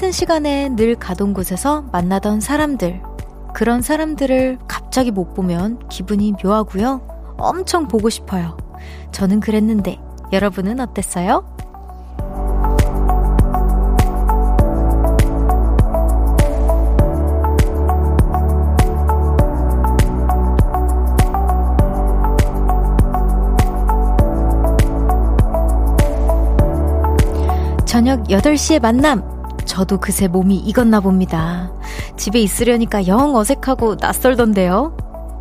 똑같은 시간에 늘 가던 곳에서 만나던 사람들. 그런 사람들을 갑자기 못 보면 기분이 묘하고요. 엄청 보고 싶어요. 저는 그랬는데, 여러분은 어땠어요? 저녁 8시에 만남. 저도 그새 몸이 익었나 봅니다. 집에 있으려니까 영 어색하고 낯설던데요.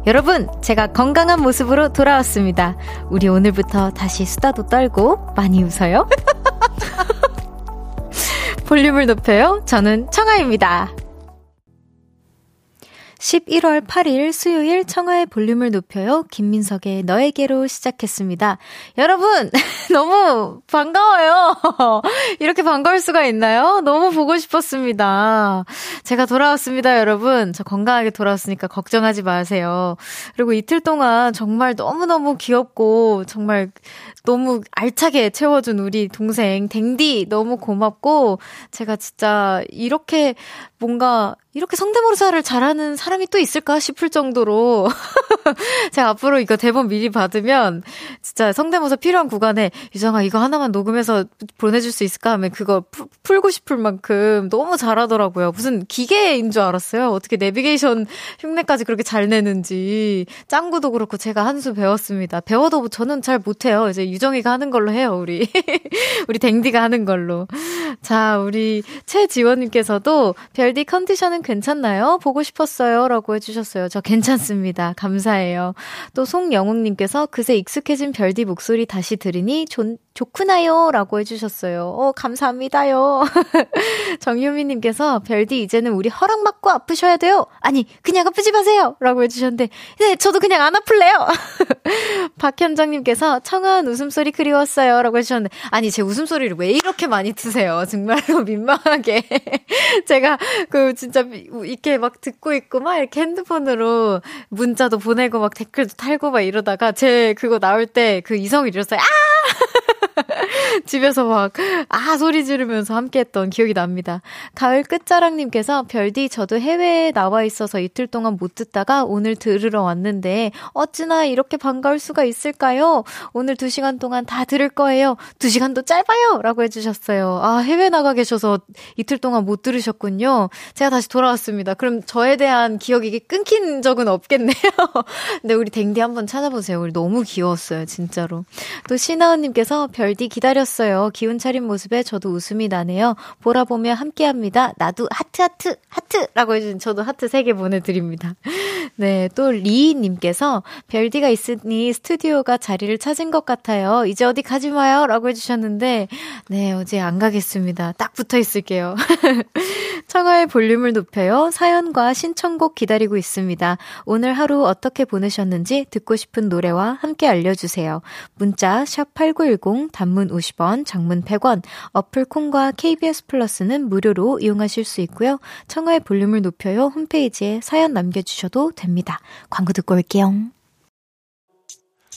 여러분, 제가 건강한 모습으로 돌아왔습니다. 우리 오늘부터 다시 수다도 떨고 많이 웃어요. 볼륨을 높여요. 저는 청아입니다. 11월 8일 수요일 청하의 볼륨을 높여요. 김민석의 너에게로 시작했습니다. 여러분, 너무 반가워요. 이렇게 반가울 수가 있나요? 너무 보고 싶었습니다. 제가 돌아왔습니다, 여러분. 저 건강하게 돌아왔으니까 걱정하지 마세요. 그리고 이틀 동안 정말 너무너무 귀엽고, 정말 너무 알차게 채워준 우리 동생, 댕디 너무 고맙고, 제가 진짜 이렇게 뭔가 이렇게 성대모사를 잘하는 사람이 또 있을까 싶을 정도로 제가 앞으로 이거 대본 미리 받으면 진짜 성대모사 필요한 구간에 유정아 이거 하나만 녹음해서 보내줄 수 있을까 하면 그거 푸, 풀고 싶을 만큼 너무 잘하더라고요. 무슨 기계인 줄 알았어요. 어떻게 내비게이션 흉내까지 그렇게 잘 내는지 짱구도 그렇고 제가 한 수 배웠습니다. 배워도 저는 잘 못해요. 이제 유정이가 하는 걸로 해요. 우리 우리 댕디가 하는 걸로. 자 우리 최지원님께서도 별디 컨디션은 괜찮나요? 보고 싶었어요. 라고 해주셨어요. 저 괜찮습니다. 감사해요. 또 송영웅님께서 그새 익숙해진 별디 목소리 다시 들으니 존, 좋구나요. 라고 해주셨어요. 어, 감사합니다요. 정유미님께서 별디 이제는 우리 허락 받고 아프셔야 돼요. 아니, 그냥 아프지 마세요. 라고 해주셨는데, 네, 저도 그냥 안 아플래요. 박현정님께서 청아한 웃음소리 그리웠어요. 라고 해주셨는데, 아니, 제 웃음소리를 왜 이렇게 많이 드세요? 정말로 민망하게. 제가 그 진짜 이렇게 막 듣고 있고 막 이렇게 핸드폰으로 문자도 보내고 막 댓글도 달고 막 이러다가 제 그거 나올 때 그 이성이 이랬어요. 아! 집에서 막, 아, 소리 지르면서 함께 했던 기억이 납니다. 가을 끝자락님께서 별디 저도 해외에 나와 있어서 이틀 동안 못 듣다가 오늘 들으러 왔는데 어찌나 이렇게 반가울 수가 있을까요? 오늘 두 시간 동안 다 들을 거예요. 두 시간도 짧아요! 라고 해주셨어요. 아, 해외 나가 계셔서 이틀 동안 못 들으셨군요. 제가 다시 돌아왔습니다. 그럼 저에 대한 기억이 끊긴 적은 없겠네요. 근데 우리 댕디 한번 찾아보세요. 우리 너무 귀여웠어요, 진짜로. 또 신하은님께서 별디 기다렸어요. 기운 차린 모습에 저도 웃음이 나네요. 보라 보며 함께 합니다. 나도 하트, 하트, 하트 라고 해주신 저도 하트 3개 보내드립니다. 네, 또 리님께서 별디가 있으니 스튜디오가 자리를 찾은 것 같아요. 이제 어디 가지 마요. 라고 해주셨는데, 네, 어디 안 가겠습니다. 딱 붙어 있을게요. 청하의 볼륨을 높여요. 사연과 신청곡 기다리고 있습니다. 오늘 하루 어떻게 보내셨는지 듣고 싶은 노래와 함께 알려주세요. 문자, 샵8910, 단문 50원, 장문 100원, 어플 콩과 KBS 플러스는 무료로 이용하실 수 있고요. 청하의 볼륨을 높여요. 홈페이지에 사연 남겨주셔도 됩니다. 광고 듣고 올게요.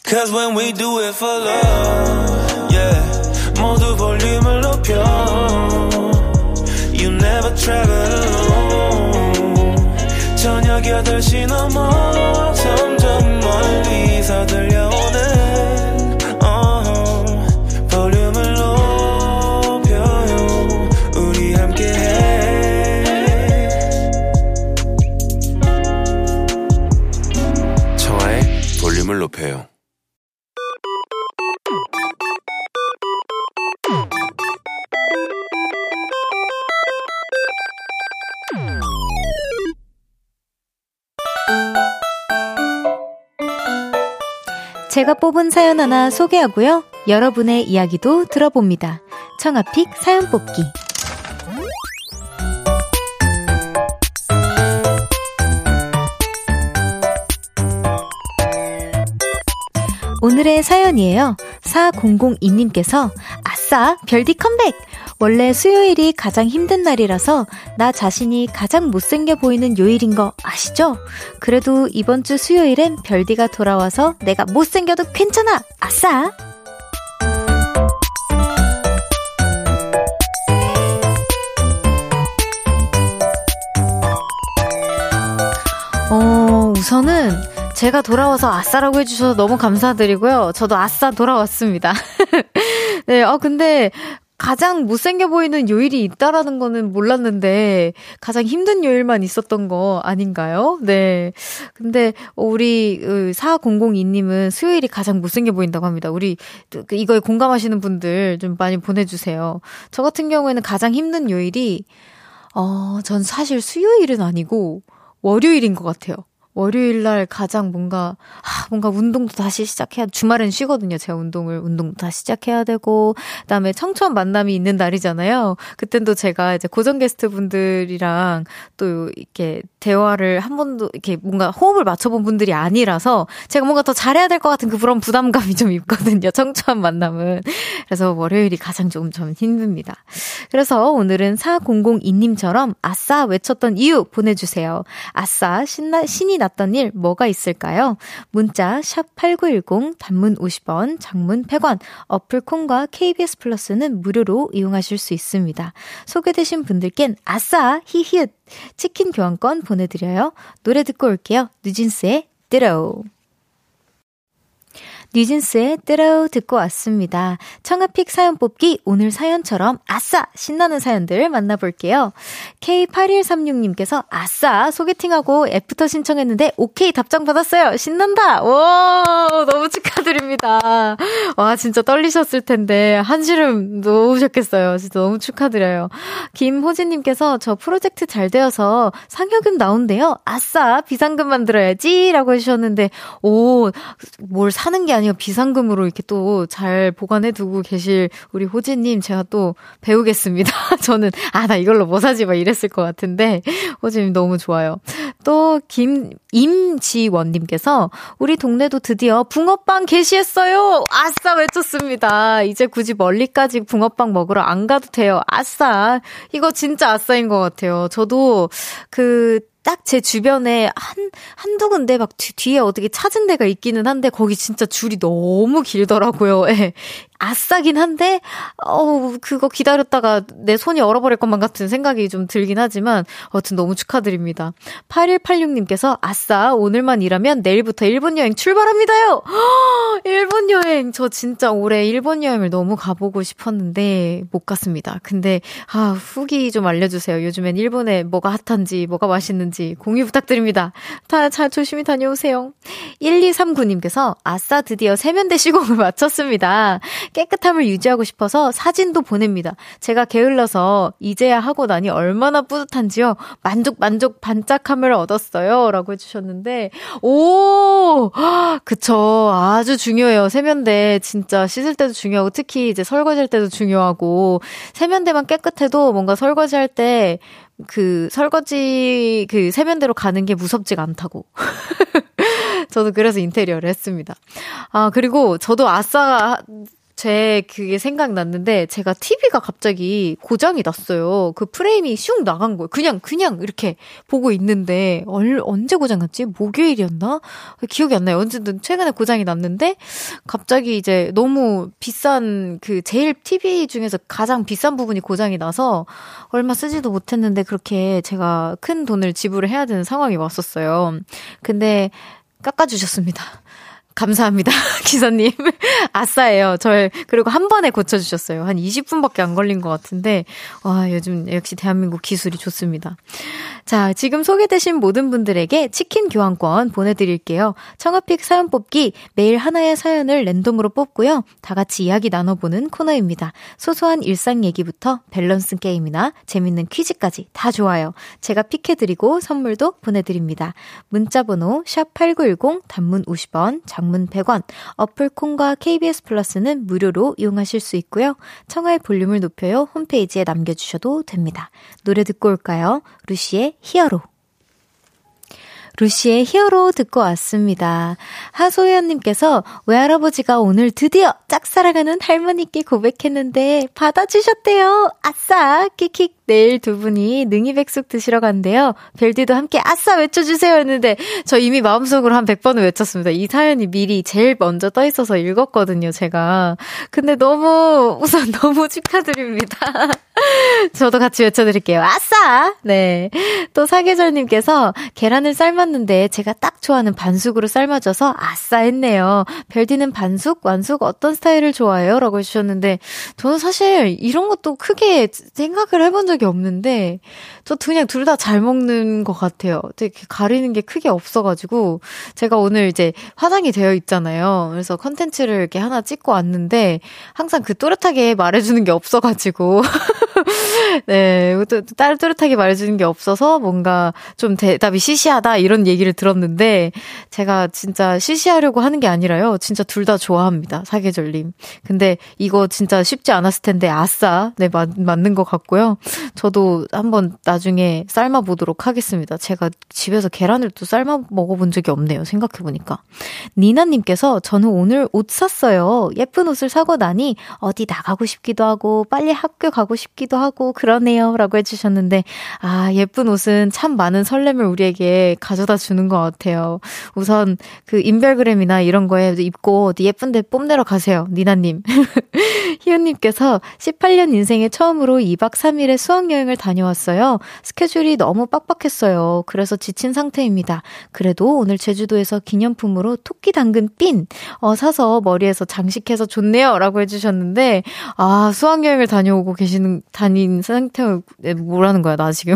Cause when we do it for love, yeah. 모두 볼륨을 높여. You never travel alone. 저녁 8시 넘어 제가 뽑은 사연 하나 소개하고요. 여러분의 이야기도 들어봅니다. 청아픽 사연 뽑기. 오늘의 사연이에요. 4002님께서 아싸 별디 컴백! 원래 수요일이 가장 힘든 날이라서 나 자신이 가장 못생겨 보이는 요일인 거 아시죠? 그래도 이번 주 수요일엔 별디가 돌아와서 내가 못생겨도 괜찮아! 아싸! 어, 우선은 제가 돌아와서 아싸라고 해주셔서 너무 감사드리고요. 저도 아싸 돌아왔습니다. 네, 어, 근데 가장 못생겨 보이는 요일이 있다라는 거는 몰랐는데 가장 힘든 요일만 있었던 거 아닌가요? 네. 근데 우리 4002님은 그 수요일이 가장 못생겨 보인다고 합니다. 우리 그 이거에 공감하시는 분들 좀 많이 보내주세요. 저 같은 경우에는 가장 힘든 요일이 어, 전 사실 수요일은 아니고 월요일인 것 같아요. 월요일 날 가장 뭔가, 아, 뭔가 운동도 다시 시작해야, 주말엔 쉬거든요. 제가 운동을, 운동도 다시 시작해야 되고, 그 다음에 청초한 만남이 있는 날이잖아요. 그땐 또 제가 이제 고정 게스트 분들이랑 또 이렇게 대화를 한 번도 이렇게 뭔가 호흡을 맞춰 본 분들이 아니라서 제가 뭔가 더 잘해야 될 것 같은 그런 부담감이 좀 있거든요. 청초한 만남은. 그래서 월요일이 가장 조금 좀 힘듭니다. 그래서 오늘은 4002님처럼 아싸 외쳤던 이유 보내 주세요. 아싸 신나, 신이 났던 일 뭐가 있을까요? 문자 샵8910 단문 50원, 장문 100원, 어플 콩과 KBS 플러스는 무료로 이용하실 수 있습니다. 소개되신 분들께는 아싸 히히읗 치킨 교환권 보내드려요. 노래 듣고 올게요. 뉴진스의 뜨러우. 뉴진스의 뜨러우 듣고 왔습니다. 청하 pick 사연 뽑기 오늘 사연처럼 아싸 신나는 사연들 만나볼게요. K8136님께서 아싸 소개팅하고 after 신청했는데 오케이 답장 받았어요. 신난다. 와 너무 축하드립니다. 와 진짜 떨리셨을 텐데 한시름 놓으셨겠어요. 진짜 너무 축하드려요. 김호진님께서 저 프로젝트 잘 되어서 상여금 나온대요. 아싸 비상금 만들어야지 라고 해주셨는데 오 뭘 사는 게 아니라 아니요, 비상금으로 이렇게 또 잘 보관해 두고 계실 우리 호지님, 제가 또 배우겠습니다. 저는, 아, 나 이걸로 뭐 사지? 막 이랬을 것 같은데, 호지님 너무 좋아요. 또, 김, 임지원님께서, 우리 동네도 드디어 붕어빵 개시했어요! 아싸! 외쳤습니다. 이제 굳이 멀리까지 붕어빵 먹으러 안 가도 돼요. 아싸! 이거 진짜 아싸인 것 같아요. 저도 그, 딱 제 주변에 한, 한두 군데 막 뒤, 뒤에 어떻게 찾은 데가 있기는 한데 거기 진짜 줄이 너무 길더라고요. 예. 아싸긴 한데, 어우, 그거 기다렸다가 내 손이 얼어버릴 것만 같은 생각이 좀 들긴 하지만, 어쨌든 너무 축하드립니다. 8186님께서, 아싸, 오늘만 일하면 내일부터 일본 여행 출발합니다요! 일본 여행! 저 진짜 올해 일본 여행을 너무 가보고 싶었는데, 못 갔습니다. 근데, 아, 후기 좀 알려주세요. 요즘엔 일본에 뭐가 핫한지, 뭐가 맛있는지 공유 부탁드립니다. 다 잘 조심히 다녀오세요. 1239님께서, 아싸, 드디어 세면대 시공을 마쳤습니다. 깨끗함을 유지하고 싶어서 사진도 보냅니다. 제가 게을러서 이제야 하고 나니 얼마나 뿌듯한지요. 만족, 만족, 반짝함을 얻었어요. 라고 해주셨는데, 오! 그쵸. 아주 중요해요. 세면대 진짜 씻을 때도 중요하고, 특히 이제 설거지 할 때도 중요하고, 세면대만 깨끗해도 뭔가 설거지 할 때, 그 설거지 그 세면대로 가는 게 무섭지가 않다고. 저도 그래서 인테리어를 했습니다. 아, 그리고 저도 아싸 제 그게 생각났는데 제가 TV가 갑자기 고장이 났어요. 그 프레임이 슝 나간 거예요. 그냥 그냥 이렇게 보고 있는데 얼, 언제 고장 났지? 목요일이었나? 기억이 안 나요. 언제든 최근에 고장이 났는데 갑자기 이제 너무 비싼 그 제일 TV 중에서 가장 비싼 부분이 고장이 나서 얼마 쓰지도 못했는데 그렇게 제가 큰 돈을 지불을 해야 되는 상황이 왔었어요. 근데 깎아주셨습니다. 감사합니다. 기사님. 아싸예요. 저 그리고 한 번에 고쳐주셨어요. 한 20분밖에 안 걸린 것 같은데, 와, 요즘 역시 대한민국 기술이 좋습니다. 자, 지금 소개되신 모든 분들에게 치킨 교환권 보내드릴게요. 청아픽 사연 뽑기 매일 하나의 사연을 랜덤으로 뽑고요. 다 같이 이야기 나눠보는 코너입니다. 소소한 일상 얘기부터 밸런스 게임이나 재밌는 퀴즈까지 다 좋아요. 제가 픽해드리고 선물도 보내드립니다. 문자번호 샵8910 단문 50원, 장문 100원, 어플 콩과 KBS 플러스는 무료로 이용하실 수 있고요. 청하의 볼륨을 높여요 홈페이지에 남겨주셔도 됩니다. 노래 듣고 올까요? 루시의 히어로. 루시의 히어로 듣고 왔습니다. 하소연님께서 외할아버지가 오늘 드디어 짝사랑하는 할머니께 고백했는데 받아주셨대요. 아싸! 킥킥. 내일 두 분이 능이백숙 드시러 간대요. 별디도 함께 아싸 외쳐주세요 했는데 저 이미 마음속으로 한 100번을 외쳤습니다. 이 사연이 미리 제일 먼저 떠 있어서 읽었거든요, 제가. 근데 너무, 우선 너무 축하드립니다. 저도 같이 외쳐드릴게요. 아싸! 네. 또 사계절님께서 계란을 삶 았는데 제가 딱 좋아하는 반숙으로 삶아져서 아싸 했네요. 별디는 반숙, 완숙 어떤 스타일을 좋아해요? 라고 해주셨는데 저는 사실 이런 것도 크게 생각을 해본 적이 없는데 저 그냥 둘 다 잘 먹는 것 같아요. 되게 가리는 게 크게 없어가지고 제가 오늘 이제 화장이 되어 있잖아요. 그래서 컨텐츠를 이렇게 하나 찍고 왔는데 항상 그 또렷하게 말해주는 게 없어가지고 네, 딸 또렷하게 말해주는 게 없어서 뭔가 좀 대답이 시시하다 이런 얘기를 들었는데 제가 진짜 시시하려고 하는 게 아니라요. 진짜 둘 다 좋아합니다. 사계절님. 근데 이거 진짜 쉽지 않았을 텐데 아싸. 네, 맞, 맞는 것 같고요. 저도 한번 나중에 삶아 보도록 하겠습니다. 제가 집에서 계란을 또 삶아 먹어본 적이 없네요. 생각해보니까. 니나님께서 저는 오늘 옷 샀어요. 예쁜 옷을 사고 나니 어디 나가고 싶기도 하고 빨리 학교 가고 싶기도 하고 그러네요. 라고 해주셨는데, 아, 예쁜 옷은 참 많은 설렘을 우리에게 가져다 주는 것 같아요. 우선 그 인별그램이나 이런 거에 입고 어디 예쁜데 뽐내러 가세요. 니나님. 희연님께서 18년 인생에 처음으로 2박 3일의 수학여행을 다녀왔어요. 스케줄이 너무 빡빡했어요. 그래서 지친 상태입니다. 그래도 오늘 제주도에서 기념품으로 토끼 당근 핀, 어, 사서 머리에서 장식해서 좋네요. 라고 해주셨는데, 아, 수학여행을 다녀오고 계시는, 다닌 상태, 뭐라는 거야, 나 지금.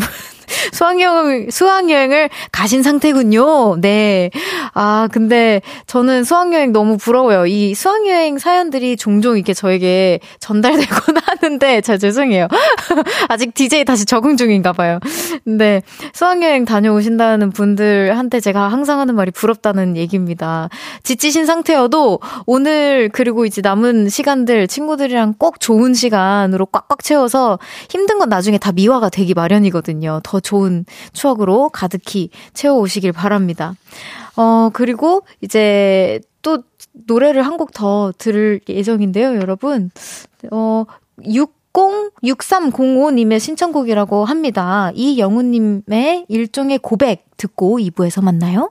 수학여행, 수학여행을 가신 상태군요. 네. 아, 근데 저는 수학여행 너무 부러워요. 이 수학여행 사연들이 종종 이렇게 저에게 전달되곤 하는데, 잘 죄송해요. 아직 DJ 다시 적응 중인가 봐요. 근데 수학여행 다녀오신다는 분들한테 제가 항상 하는 말이 부럽다는 얘기입니다. 지치신 상태여도 오늘 그리고 이제 남은 시간들 친구들이랑 꼭 좋은 시간으로 꽉꽉 채워서 힘든 건 나중에 다 미화가 되기 마련이거든요. 더 좋은 추억으로 가득히 채워오시길 바랍니다. 어, 그리고 이제 또 노래를 한 곡 더 들을 예정인데요, 여러분. 어, 606305님의 신청곡이라고 합니다. 이영우님의 일종의 고백 듣고 2부에서 만나요.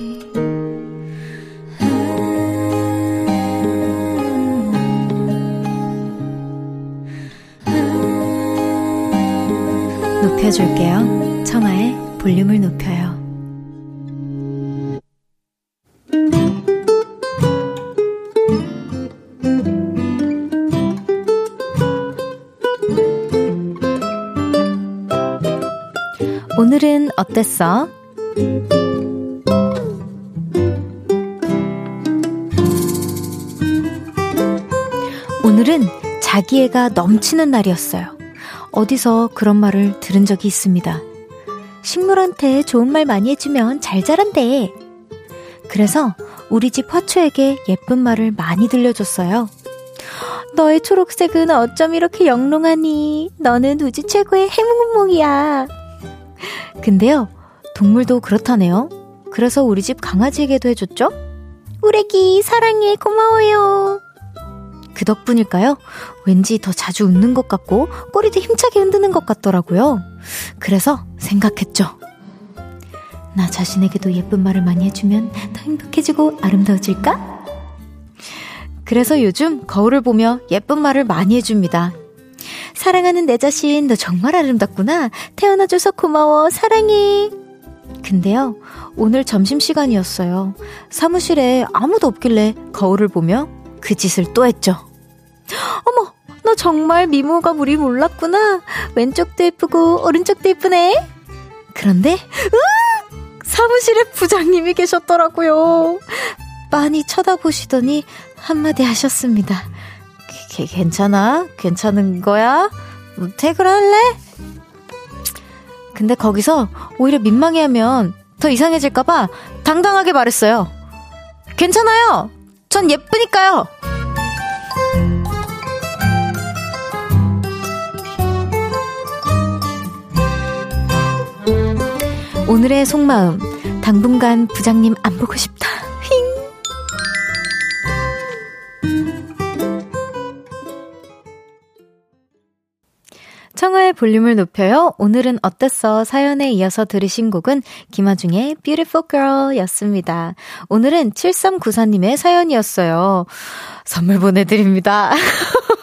높여줄게요. 청하의 볼륨을 높여요. 오늘은 어땠어? 오늘은 자기애가 넘치는 날이었어요. 어디서 그런 말을 들은 적이 있습니다. 식물한테 좋은 말 많이 해주면 잘 자란대. 그래서 우리 집 화초에게 예쁜 말을 많이 들려줬어요. 너의 초록색은 어쩜 이렇게 영롱하니? 너는 우주 최고의 해몽몽이야. 근데요, 동물도 그렇다네요. 그래서 우리 집 강아지에게도 해줬죠? 우레기, 사랑해, 고마워요. 그 덕분일까요? 왠지 더 자주 웃는 것 같고 꼬리도 힘차게 흔드는 것 같더라고요. 그래서 생각했죠. 나 자신에게도 예쁜 말을 많이 해주면 더 행복해지고 아름다워질까? 그래서 요즘 거울을 보며 예쁜 말을 많이 해줍니다. 사랑하는 내 자신, 너 정말 아름답구나. 태어나줘서 고마워. 사랑해. 근데요, 오늘 점심시간이었어요. 사무실에 아무도 없길래 거울을 보며 그 짓을 또 했죠. 어머, 너 정말 미모가 우리 몰랐구나. 왼쪽도 예쁘고 오른쪽도 예쁘네. 그런데 으! 사무실에 부장님이 계셨더라고요. 빤히 쳐다보시더니 한마디 하셨습니다. 괜찮아? 괜찮은 거야? 뭐 퇴근할래? 근데 거기서 오히려 민망해하면 더 이상해질까봐 당당하게 말했어요. 괜찮아요. 전 예쁘니까요. 오늘의 속마음. 당분간 부장님 안 보고 싶다. 청하의 볼륨을 높여요. 오늘은 어땠어? 사연에 이어서 들으신 곡은 김아중의 Beautiful Girl 였습니다. 오늘은 7394님의 사연이었어요. 선물 보내드립니다.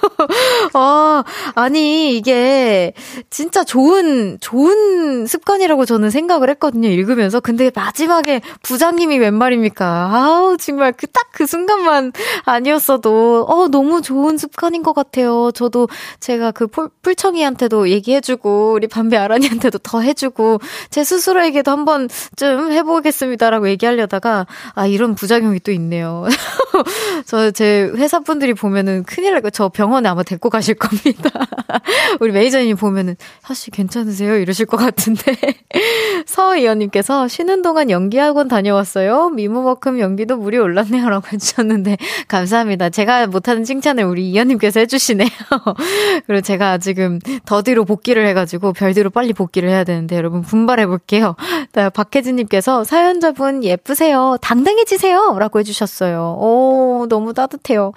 어, 아니, 이게 진짜 좋은, 좋은 습관이라고 저는 생각을 했거든요. 읽으면서. 근데 마지막에 부장님이 웬 말입니까? 아우, 정말 그, 딱 그 순간만 아니었어도, 어, 너무 좋은 습관인 것 같아요. 저도 제가 그 폴, 풀청이한테도 얘기해주고, 우리 반배 아란이한테도 더 해주고, 제 스스로에게도 한번 좀 해보겠습니다라고 얘기하려다가, 아, 이런 부작용이 또 있네요. 저, 제 회사 분들이 보면은 큰일 날 거, 저 병원에 아마 데리고 가실 겁니다. 우리 매니저님이 보면은, 사실 괜찮으세요? 이러실 것 같은데. 서희연님께서 쉬는 동안 연기학원 다녀왔어요. 미모만큼 연기도 물이 올랐네요. 라고 해주셨는데, 감사합니다. 제가 못하는 칭찬을 우리 이연님께서 해주시네요. 그리고 제가 지금 더디로 복귀를 해가지고, 별디로 빨리 복귀를 해야 되는데, 여러분 분발해볼게요. 박혜진님께서 사연자분 예쁘세요. 당당해지세요. 라고 해주셨어요. 오, 너무 따뜻해요.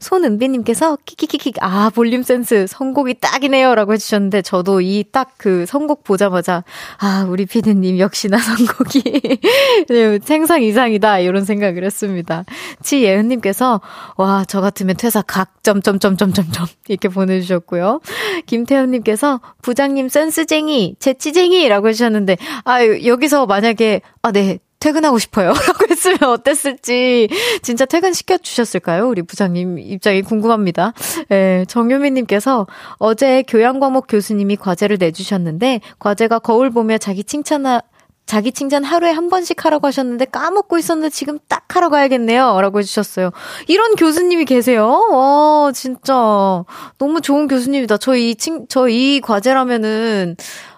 손은비님께서 키키키키, 아, 볼륨 센스 선곡이 딱이네요. 라고 해주셨는데, 저도 이 딱 그 선곡 보자마자, 아, 우리 피디님 역시나 선곡이 네, 생상 이상이다. 이런 생각을 했습니다. 치예은님께서, 와, 저 같으면 퇴사 각, 점점점점점점 이렇게 보내주셨고요. 김태현님께서, 부장님 센스쟁이, 재치쟁이 라고 해주셨는데, 아, 여기서 만약에, 아, 네, 퇴근하고 싶어요. 라고 했으면 어땠을지, 진짜 퇴근시켜 주셨을까요? 우리 부장님 입장이 궁금합니다. 예, 정유미님께서 어제 교양 과목 교수님이 과제를 내주셨는데, 과제가 거울 보며 자기 칭찬하, 자기 칭찬 하루에 한 번씩 하라고 하셨는데 까먹고 있었는데 지금 딱 하러 가야겠네요. 라고 해주셨어요. 이런 교수님이 계세요? 와, 진짜. 너무 좋은 교수님이다. 저 이 칭, 저 이 과제라면은,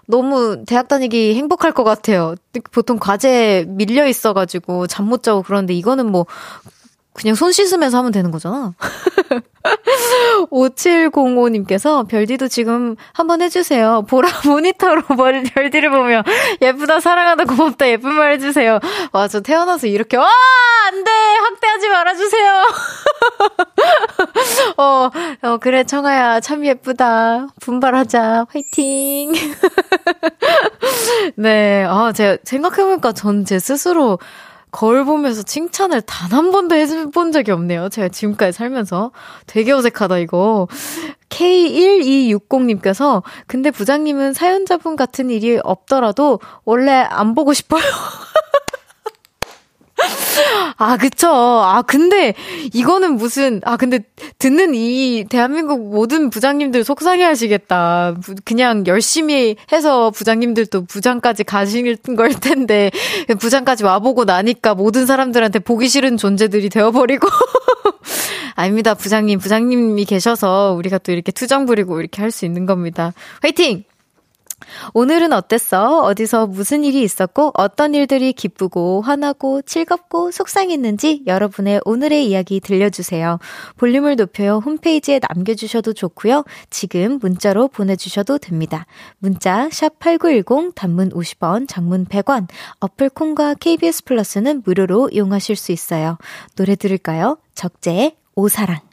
너무 대학 다니기 행복할 것 같아요. 보통 과제 밀려 있어가지고 잠 못 자고 그러는데 이거는 뭐 그냥 손 씻으면서 하면 되는 거잖아. 5705님께서 별디도 지금 한번 해주세요. 보라 모니터로 별디를 보며 예쁘다, 사랑하다, 고맙다, 예쁜 말 해주세요. 와, 저 태어나서 이렇게, 와! 안 돼! 학대하지 말아주세요! 어, 어, 그래, 청아야, 참 예쁘다. 분발하자. 화이팅! 네, 아, 제가 생각해보니까 전 제 스스로 거울 보면서 칭찬을 단 한 번도 해본 적이 없네요. 제가 지금까지 살면서. 되게 어색하다, 이거. K1260님께서, 근데 부장님은 사연자분 같은 일이 없더라도 원래 안 보고 싶어요. 아, 그쵸. 아, 근데 이거는 무슨, 아, 근데 듣는 이 대한민국 모든 부장님들 속상해 하시겠다. 그냥 열심히 해서 부장님들도 부장까지 가실 걸 텐데, 부장까지 와보고 나니까 모든 사람들한테 보기 싫은 존재들이 되어버리고. 아닙니다, 부장님. 부장님이 계셔서 우리가 또 이렇게 투정 부리고 이렇게 할 수 있는 겁니다. 화이팅! 오늘은 어땠어? 어디서 무슨 일이 있었고, 어떤 일들이 기쁘고, 화나고, 즐겁고, 속상했는지 여러분의 오늘의 이야기 들려주세요. 볼륨을 높여요. 홈페이지에 남겨주셔도 좋고요. 지금 문자로 보내주셔도 됩니다. 문자, 샵 8910, 단문 50원, 장문 100원, 어플 콩과 KBS 플러스는 무료로 이용하실 수 있어요. 노래 들을까요? 적재의 오사랑.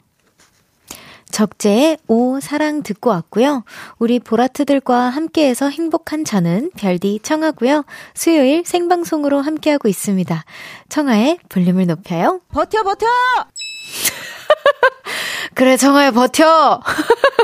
적재의 오 사랑 듣고 왔고요. 우리 보라트들과 함께해서 행복한 저는 별디 청하고요. 수요일 생방송으로 함께하고 있습니다. 청하의 볼륨을 높여요. 버텨 버텨! 그래 청하야 버텨!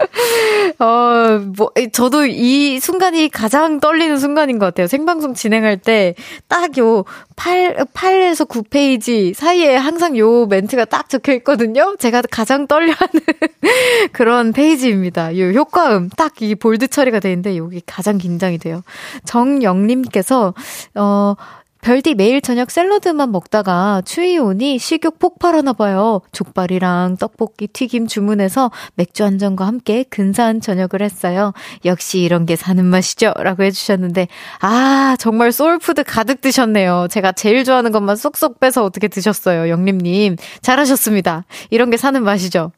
어, 뭐, 저도 이 순간이 가장 떨리는 순간인 것 같아요. 생방송 진행할 때, 딱 요, 8, 8에서 9페이지 사이에 항상 요 멘트가 딱 적혀 있거든요. 제가 가장 떨려하는 그런 페이지입니다. 요 효과음, 딱 이 볼드 처리가 돼 있는데, 여기 가장 긴장이 돼요. 정영님께서, 어, 별디 매일 저녁 샐러드만 먹다가 추위 오니 식욕 폭발하나 봐요. 족발이랑 떡볶이 튀김 주문해서 맥주 한 잔과 함께 근사한 저녁을 했어요. 역시 이런 게 사는 맛이죠. 라고 해주셨는데, 아, 정말 soul food 가득 드셨네요. 제가 제일 좋아하는 것만 쏙쏙 빼서 어떻게 드셨어요. 영림님. 잘하셨습니다. 이런 게 사는 맛이죠.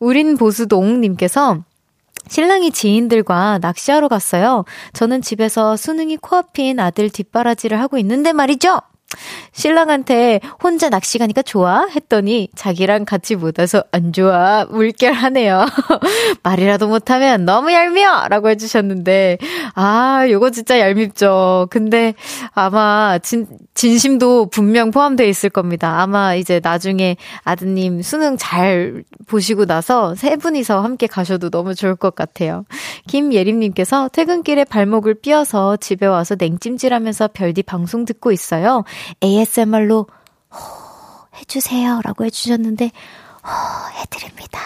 우린 보수동님께서 신랑이 지인들과 낚시하러 갔어요. 저는 집에서 수능이 코앞인 아들 뒷바라지를 하고 있는데 말이죠. 신랑한테 혼자 낚시 가니까 좋아? 했더니 자기랑 같이 못 와서 안 좋아. 물결하네요. 말이라도 못하면 너무 얄미워! 라고 해주셨는데, 아, 요거 진짜 얄밉죠. 근데 아마 진, 진심도 분명 포함되어 있을 겁니다. 아마 이제 나중에 아드님 수능 잘 보시고 나서 세 분이서 함께 가셔도 너무 좋을 것 같아요. 김예림님께서 퇴근길에 발목을 삐어서 집에 와서 냉찜질하면서 별디 방송 듣고 있어요. ASMR로 호 해주세요 라고 해주셨는데 호 해드립니다.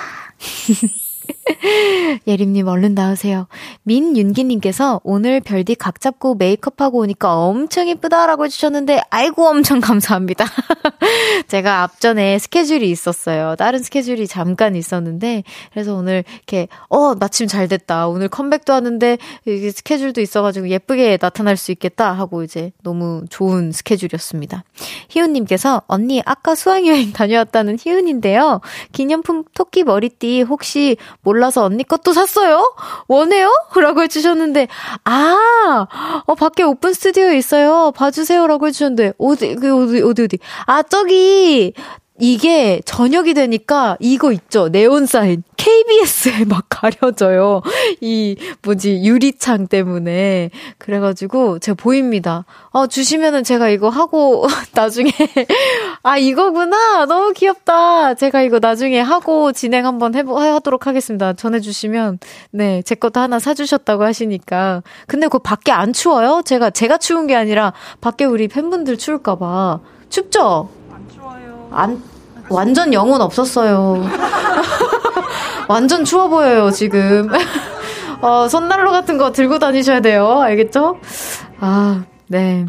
예림님 얼른 나오세요. 민윤기님께서 오늘 별디 각 잡고 메이크업하고 오니까 엄청 이쁘다라고 해주셨는데 아이고 엄청 감사합니다. 제가 앞전에 스케줄이 있었어요. 다른 스케줄이 잠깐 있었는데 그래서 오늘 이렇게 어 마침 잘 됐다. 오늘 컴백도 하는데 스케줄도 있어가지고 예쁘게 나타날 수 있겠다 하고 이제 너무 좋은 스케줄이었습니다. 희훈님께서 언니 아까 수학여행 다녀왔다는 희훈인데요. 기념품 토끼 머리띠 혹시 몰라서 언니 것도 샀어요? 원해요? 라고 해주셨는데, 아, 어, 밖에 오픈 스튜디오에 있어요. 봐주세요. 라고 해주셨는데, 어디, 그, 어디, 어디, 어디. 아, 저기, 이게 저녁이 되니까 이거 있죠. 네온 사인. KBS에 막 가려져요. 이 뭐지 유리창 때문에. 그래 가지고 제가 보입니다. 어, 주시면은 제가 이거 하고 나중에 아 이거구나. 너무 귀엽다. 제가 이거 나중에 하고 진행 한번 해보 하도록 하겠습니다. 전해 주시면 네 제 것도 하나 사 주셨다고 하시니까. 근데 그거 밖에 안 추워요? 제가 제가 추운 게 아니라 밖에 우리 팬분들 추울까 봐 춥죠? 안, 완전 영혼 없었어요. 완전 추워 보여요, 지금. 어, 손난로 같은 거 들고 다니셔야 돼요. 알겠죠? 아, 네.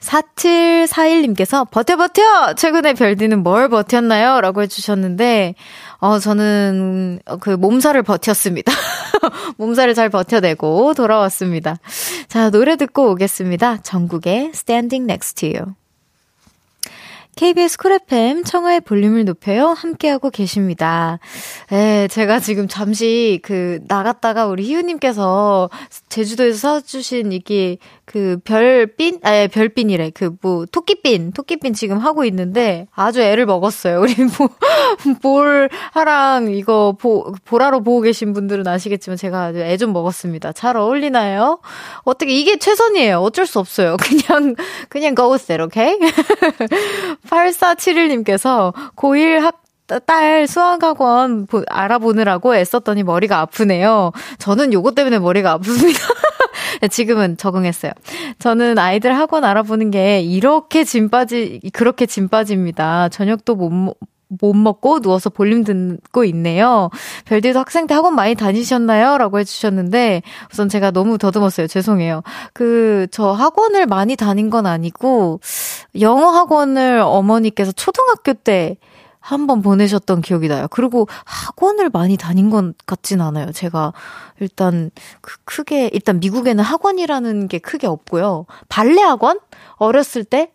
4741님께서 버텨 버텨! 최근에 별디는 뭘 버텼나요? 라고 해주셨는데, 어, 저는 그 몸살을 버텼습니다. 몸살을 잘 버텨내고 돌아왔습니다. 자, 노래 듣고 오겠습니다. 정국의 Standing Next to You. KBS 쿨 FM 청하의 볼륨을 높여요. 함께하고 계십니다. 예, 제가 지금 잠시 그 나갔다가 우리 희우님께서 제주도에서 사주신 이게 그 별핀? 아, 예, 별핀이래. 그 뭐, 토끼핀, 토끼핀 지금 하고 있는데 아주 애를 먹었어요. 우리 뭐, 볼하랑 이거 보, 보라로 보고 계신 분들은 아시겠지만 제가 아주 애 좀 먹었습니다. 잘 어울리나요? 어떻게, 이게 최선이에요. 어쩔 수 없어요. 그냥, 그냥 go with it, okay? 8471님께서 고1 학 딸 수학학원 알아보느라고 애썼더니 머리가 아프네요. 저는 요거 때문에 머리가 아픕니다. 지금은 적응했어요. 저는 아이들 학원 알아보는 게 이렇게 짐 빠지, 그렇게 짐 빠집니다. 저녁도 못, 못 먹고 누워서 볼륨 듣고 있네요. 별디도 학생 때 학원 많이 다니셨나요? 라고 해주셨는데, 우선 제가 너무 더듬었어요. 죄송해요. 그, 저 학원을 많이 다닌 건 아니고, 영어 학원을 어머니께서 초등학교 때 한 번 보내셨던 기억이 나요. 그리고 학원을 많이 다닌 것 같진 않아요. 제가 일단 그 크게 일단 미국에는 학원이라는 게 크게 없고요. 발레 학원 어렸을 때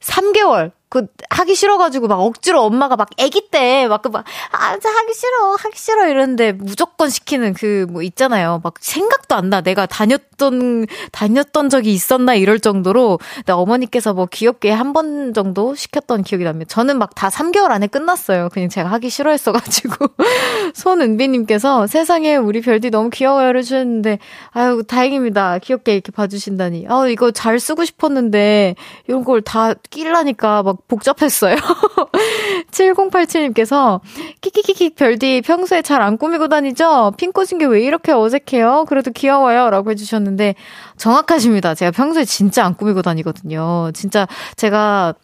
3개월 그 하기 싫어가지고 막 억지로 엄마가 막 아기 때 막 그막 아, 하기 싫어 하기 싫어 이러는데 무조건 시키는 그 뭐 있잖아요. 막 생각도 안 나. 내가 다녔 던 다녔던 적이 있었나 이럴 정도로 나 어머니께서 뭐 귀엽게 한 번 정도 시켰던 기억이 납니다. 저는 막 다 3개월 안에 끝났어요. 그냥 제가 하기 싫어했어가지고 손은비님께서 세상에 우리 별디 너무 귀여워요 해주셨는데 아유 다행입니다. 귀엽게 이렇게 봐주신다니. 아 이거 잘 쓰고 싶었는데 이런 걸 다 끼려니까 막 복잡했어요. 7087님께서 키키키키 별디 평소에 잘 안 꾸미고 다니죠? 핑 꽂은 게 왜 이렇게 어색해요? 그래도 귀여워요. 라고 해주셨는데 정확하십니다. 제가 평소에 진짜 안 꾸미고 다니거든요. 진짜 제가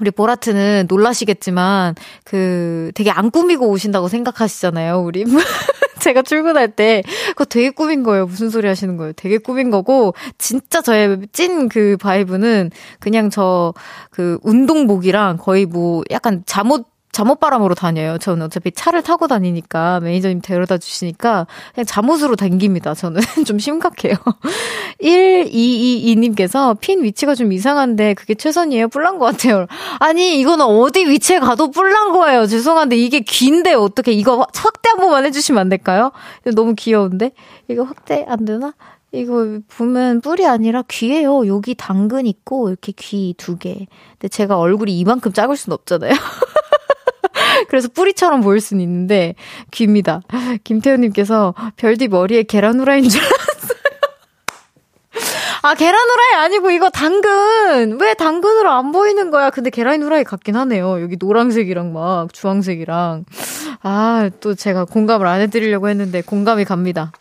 우리 보라트는 놀라시겠지만, 그, 되게 안 꾸미고 오신다고 생각하시잖아요, 우리. 제가 출근할 때, 그거 되게 꾸민 거예요. 무슨 소리 하시는 거예요? 되게 꾸민 거고, 진짜 저의 찐 그 바이브는 그냥 저, 그, 운동복이랑 거의 뭐, 약간 잠옷 잠옷바람으로 다녀요. 저는 어차피 차를 타고 다니니까 매니저님 데려다 주시니까 그냥 잠옷으로 다닙니다. 저는 좀 심각해요. 1222님께서 핀 위치가 좀 이상한데 그게 최선이에요? 뿔난 것 같아요. 아니 이거는 어디 위치에 가도 뿔난 거예요. 죄송한데 이게 긴데 어떻게 이거 확대 한 번만 해주시면 안 될까요? 너무 귀여운데 이거 확대 안 되나? 이거 보면 뿔이 아니라 귀예요. 여기 당근 있고 이렇게 귀 두 개. 근데 제가 얼굴이 이만큼 작을 순 없잖아요. 그래서 뿌리처럼 보일 수는 있는데 귀입니다. 김태훈님께서 별디 머리에 계란 후라이인 줄 알았어요. 아 계란 후라이 아니고 이거 당근. 왜 당근으로 안 보이는 거야? 근데 계란 후라이 같긴 하네요. 여기 노란색이랑 막 주황색이랑. 아 또 제가 공감을 안 해드리려고 했는데 공감이 갑니다.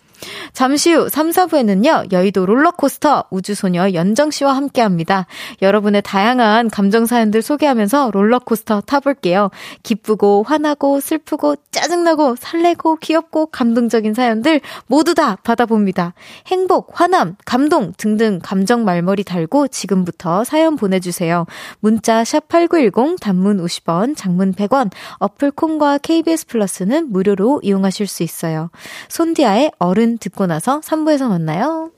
잠시 후 3, 4부에는요, 여의도 롤러코스터 우주소녀 연정씨와 함께 합니다. 여러분의 다양한 감정사연들 소개하면서 롤러코스터 타볼게요. 기쁘고, 화나고, 슬프고, 짜증나고, 설레고, 귀엽고, 감동적인 사연들 모두 다 받아봅니다. 행복, 화남, 감동 등등 감정 말머리 달고 지금부터 사연 보내주세요. 문자 샵8910 단문 50원, 장문 100원, 어플 콩과 KBS 플러스는 무료로 이용하실 수 있어요. 손디아의 어른 듣고 나서 3부에서 만나요.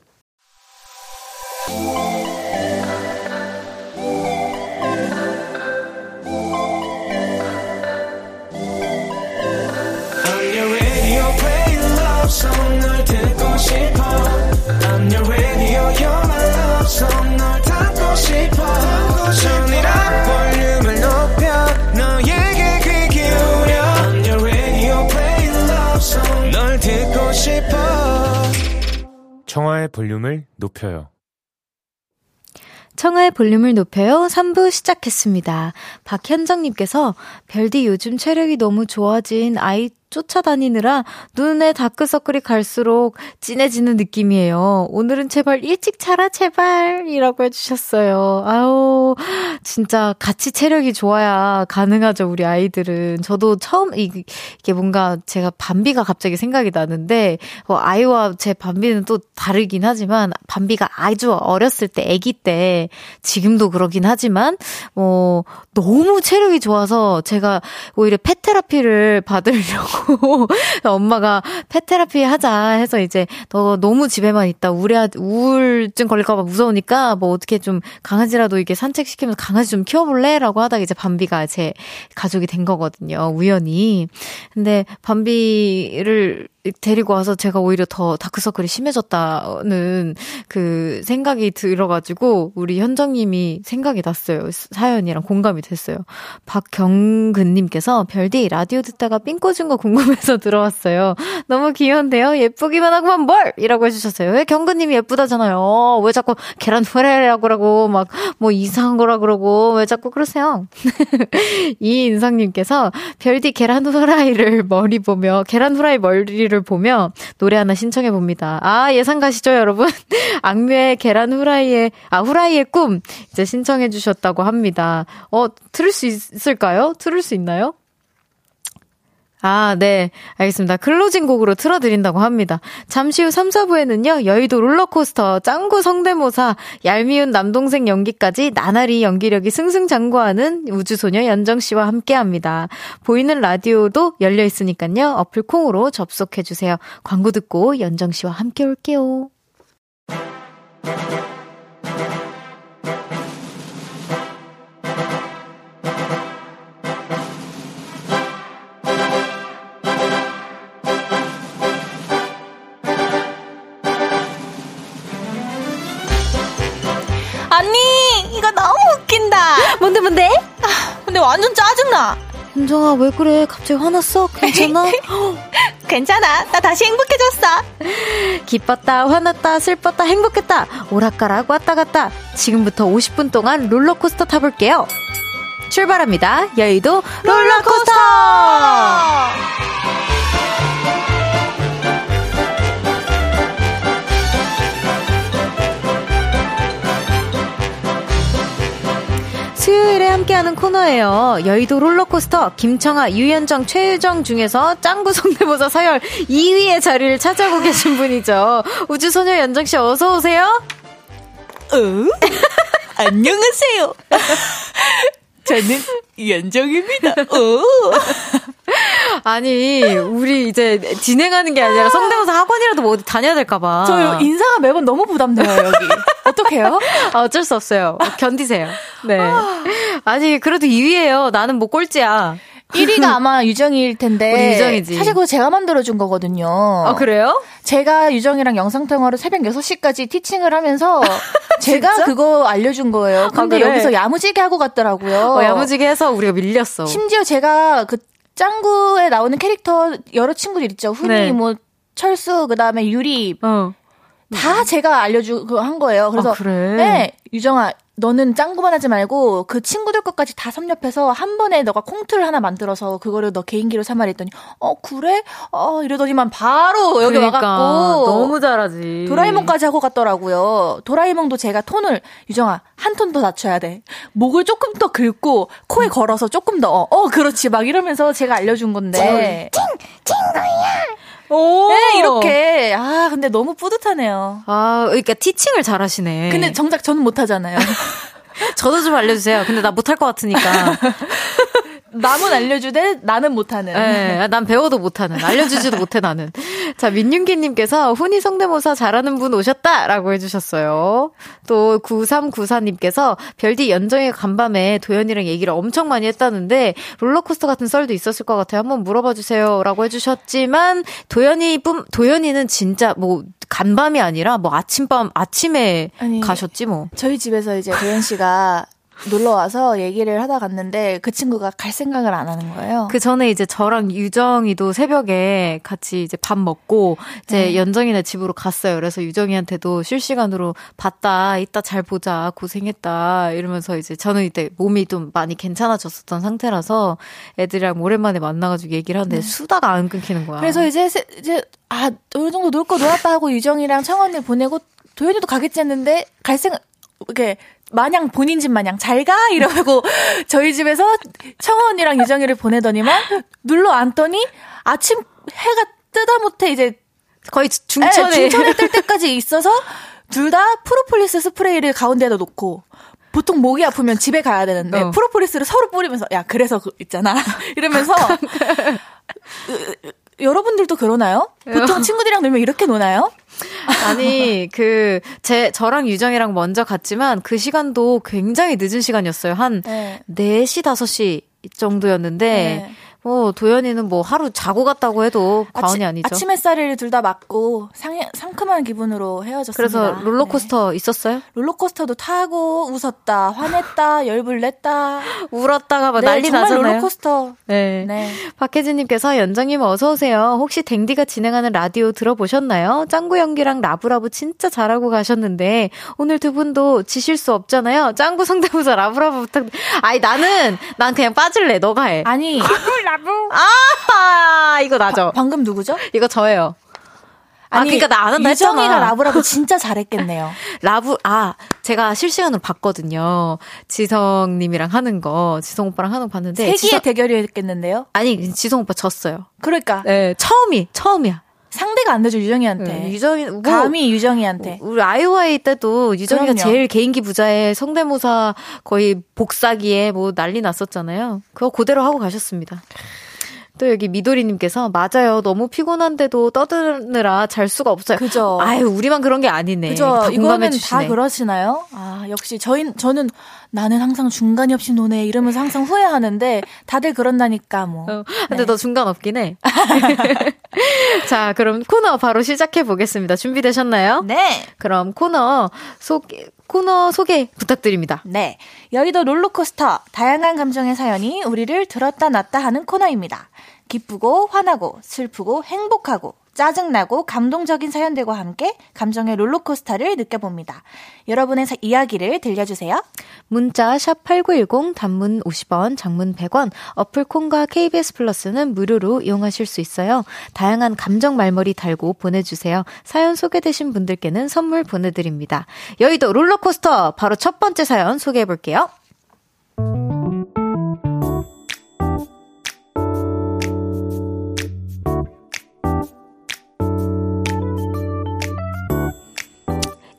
청하의 볼륨을 높여요. 청하의 볼륨을 높여요. 3부 시작했습니다. 박현정님께서 별디 요즘 체력이 너무 좋아진 아이 쫓아다니느라 눈에 다크서클이 갈수록 진해지는 느낌이에요. 오늘은 제발 일찍 자라, 제발! 이라고 해주셨어요. 아우, 진짜 같이 체력이 좋아야 가능하죠, 우리 아이들은. 저도 처음, 이게 뭔가 제가 밤비가 갑자기 생각이 나는데, 뭐 아이와 제 밤비는 또 다르긴 하지만, 밤비가 아주 어렸을 때, 아기 때, 지금도 그러긴 하지만, 뭐, 너무 체력이 좋아서 제가 오히려 페테라피를 받으려고 엄마가 페테라피 하자 해서 이제 너 너무 집에만 있다. 우울해 우울증 걸릴까봐 무서우니까 뭐 어떻게 좀 강아지라도 이게 산책 시키면서 강아지 좀 키워볼래라고 하다가 이제 밤비가 제 가족이 된 거거든요 우연히. 근데 밤비를 데리고 와서 제가 오히려 더 다크서클이 심해졌다는 그 생각이 들어가지고 우리 현정님이 생각이 났어요. 사연이랑 공감이 됐어요. 박경근님께서 별디 라디오 듣다가 삥 꽂은 거 궁금해서 들어왔어요. 너무 귀여운데요? 예쁘기만 하고만 뭘! 이라고 해주셨어요. 왜 경근님이 예쁘다잖아요. 왜 자꾸 계란 후라이라고 그러고 막 뭐 이상한 거라 그러고 왜 자꾸 그러세요? 이인성님께서 별디 계란 후라이를 머리 보며 계란 후라이 머리를 노래를 보며 노래 하나 신청해 봅니다. 아, 예상 가시죠, 여러분? 악뮤의 계란 후라이의, 아, 후라이의 꿈, 이제 신청해 주셨다고 합니다. 어, 들을 수 있을까요? 들을 수 있나요? 아, 네. 알겠습니다. closing 곡으로 틀어드린다고 합니다. 잠시 후 3, 4부에는요, 여의도 롤러코스터, 짱구 성대모사, 얄미운 남동생 연기까지 나날이 연기력이 승승장구하는 우주소녀 연정씨와 함께 합니다. 보이는 라디오도 열려있으니까요, 어플 콩으로 접속해주세요. 광고 듣고 연정씨와 함께 올게요. 뭔데? 아, 근데 완전 짜증나. 은정아 왜 그래? 갑자기 화났어? 괜찮아? 괜찮아. 나 다시 행복해졌어. 기뻤다, 화났다, 슬펐다, 행복했다. 오락가락 왔다 갔다. 지금부터 50분 동안 롤러코스터 타볼게요. 출발합니다. 여의도 롤러코스터! 수요일에 함께하는 코너예요. 여의도 롤러코스터 김청아, 유현정, 최유정 중에서 짱구 성대모사 서열 2위의 자리를 차지하고 계신 분이죠. 우주소녀 연정 씨 어서 오세요. 어? 안녕하세요. 저는 연정입니다. 오. 아니, 우리 이제 진행하는 게 아니라 성대모사 학원이라도 뭐 어디 다녀야 될까봐. 저 인사가 매번 너무 부담돼요, 여기. 어떡해요? 아, 어쩔 수 없어요. 견디세요. 네. 아니, 그래도 2위에요. 나는 뭐 꼴찌야. 1위가 아마 유정이일 텐데. 우리 유정이지. 사실 그거 제가 만들어준 거거든요. 아, 그래요? 제가 유정이랑 영상통화로 새벽 6시까지 티칭을 하면서 제가 그거 알려준 거예요. 아, 근데 아, 그래? 여기서 야무지게 하고 갔더라고요. 어, 야무지게 해서 우리가 밀렸어. 심지어 제가 그 짱구에 나오는 캐릭터 여러 친구들 있죠. 훈이, 네. 뭐, 철수, 그 다음에 유리. 어. 다 제가 알려주고 한 거예요. 그래서. 아, 그래? 네. 유정아, 너는 짱구만 하지 말고 그 친구들 것까지 다 섭렵해서 한 번에 너가 콩틀 하나 만들어서 그거를 너 개인기로 삼아 했더니 어 그래? 어 이러더니만 바로 여기 그러니까, 와갖고 너무 잘하지 도라에몽까지 하고 갔더라고요. 도라에몽도 제가 톤을 유정아 한 톤 더 낮춰야 돼. 목을 조금 더 긁고 코에 걸어서 조금 더어 그렇지 막 이러면서 제가 알려준 건데 찡 찡거야. 오. 네, 이렇게. 아, 근데 너무 뿌듯하네요. 아, 그러니까 티칭을 잘 하시네. 근데 정작 저는 못 하잖아요. 저도 좀 알려주세요. 근데 나 못할 것 같으니까. 남은 알려주되 나는 못하는. 네, 난 배워도 못하는. 알려주지도 못해 나는. 자, 민윤기님께서 훈이 성대모사 잘하는 분 오셨다라고 해주셨어요. 또 9394님께서 별디 연정의 간밤에 도현이랑 얘기를 엄청 많이 했다는데 롤러코스터 같은 썰도 있었을 것 같아요. 한번 물어봐 주세요라고 해주셨지만 도현이 뿐 도현이는 진짜 뭐 간밤이 아니라 뭐 아침밤 아침에 아니, 가셨지 뭐. 저희 집에서 이제 도현 씨가 놀러 와서 얘기를 하다 갔는데 그 친구가 갈 생각을 안 하는 거예요. 그 전에 이제 저랑 유정이도 새벽에 같이 이제 밥 먹고 이제 네. 연정이네 집으로 갔어요. 그래서 유정이한테도 실시간으로 봤다. 이따 잘 보자. 고생했다. 이러면서 이제 저는 이때 몸이 좀 많이 괜찮아졌었던 상태라서 애들이랑 오랜만에 만나가지고 얘기를 하는데 네. 수다가 안 끊기는 거야. 그래서 이제 이제 아 어느 정도 놀 거 놀았다 하고 유정이랑 청언니 보내고 도현이도 가겠지 했는데 갈 생각 이렇게 마냥 본인 집 마냥 잘 가 이러고 저희 집에서 언니랑 유정이를 보내더니만 눌러 앉더니 아침 해가 뜨다 못해 이제 거의 중천에 네, 중천에 뜰 때까지 있어서 둘 다 프로폴리스 스프레이를 가운데다 놓고 보통 목이 아프면 집에 가야 되는데 어. 프로폴리스를 서로 뿌리면서 야 그래서 그 있잖아 이러면서 여러분들도 그러나요? 보통 친구들이랑 놀면 이렇게 노나요? 아니, 그, 제, 저랑 유정이랑 먼저 갔지만 그 시간도 굉장히 늦은 시간이었어요. 한 네. 4시, 5시 정도였는데, 네. 뭐 도연이는 뭐 하루 자고 갔다고 해도 과언이 아치, 아니죠. 아침 햇살을 둘 다 맞고 상, 상큼한 기분으로 헤어졌습니다. 그래서 롤러코스터 네. 있었어요? 롤러코스터도 타고 웃었다, 화냈다, 열불 냈다, 울었다가 막 네, 난리 정말 나잖아요. 롤러코스터. 네. 네. 박혜진님께서 연정님 어서 오세요. 혹시 댕디가 진행하는 라디오 들어보셨나요? 짱구 연기랑 라브라브 진짜 잘하고 가셨는데 오늘 두 분도 지실 수 없잖아요. 짱구 성대모사 라브라브 부탁. 아니 나는 난 그냥 빠질래. 너가 해. 아니. 라브. 아, 이거 나죠. 바, 방금 누구죠? 이거 저예요. 아, 아니, 아, 그니까 나 안 한다 했잖아. 유정이가 라브라브 진짜 잘했겠네요. 라브, 아, 제가 실시간으로 봤거든요. 지성님이랑 하는 거, 지성 오빠랑 하는 거 봤는데. 세기의 지성... 대결이었겠는데요? 아니, 지성 오빠 졌어요. 그러니까. 네, 처음이, 처음이야. 상대가 안 되죠 유정이한테. 네, 유정이 뭐, 감히 유정이한테. 우리 아이오아이 때도 유정이가 그럼요. 제일 개인기 부자에 성대모사 거의 복사기에 뭐 난리 났었잖아요. 그거 그대로 하고 가셨습니다. 또 여기 미도리님께서 맞아요. 너무 피곤한데도 떠드느라 잘 수가 없어요. 그죠. 아유 우리만 그런 게 아니네. 그죠. 이거는 주시네. 다 그러시나요? 아 역시 저희 저는 나는 항상 중간이 없이 노네 이러면서 항상 후회하는데 다들 그런다니까 뭐. 어, 근데 네. 너 중간 없긴 해. 자 그럼 코너 바로 시작해 보겠습니다. 준비되셨나요? 네. 그럼 코너 소개 코너 소개 부탁드립니다. 네. 여의도 롤러코스터 다양한 감정의 사연이 우리를 들었다 놨다 하는 코너입니다. 기쁘고 화나고 슬프고 행복하고 짜증나고 감동적인 사연들과 함께 감정의 롤러코스터를 느껴봅니다. 여러분의 사, 이야기를 들려주세요. 문자 샵8910 단문 50원, 장문 100원, 어플 콘과 KBS 플러스는 무료로 이용하실 수 있어요. 다양한 감정 말머리 달고 보내주세요. 사연 소개되신 분들께는 선물 보내드립니다. 여의도 롤러코스터 바로 첫 번째 사연 소개해볼게요.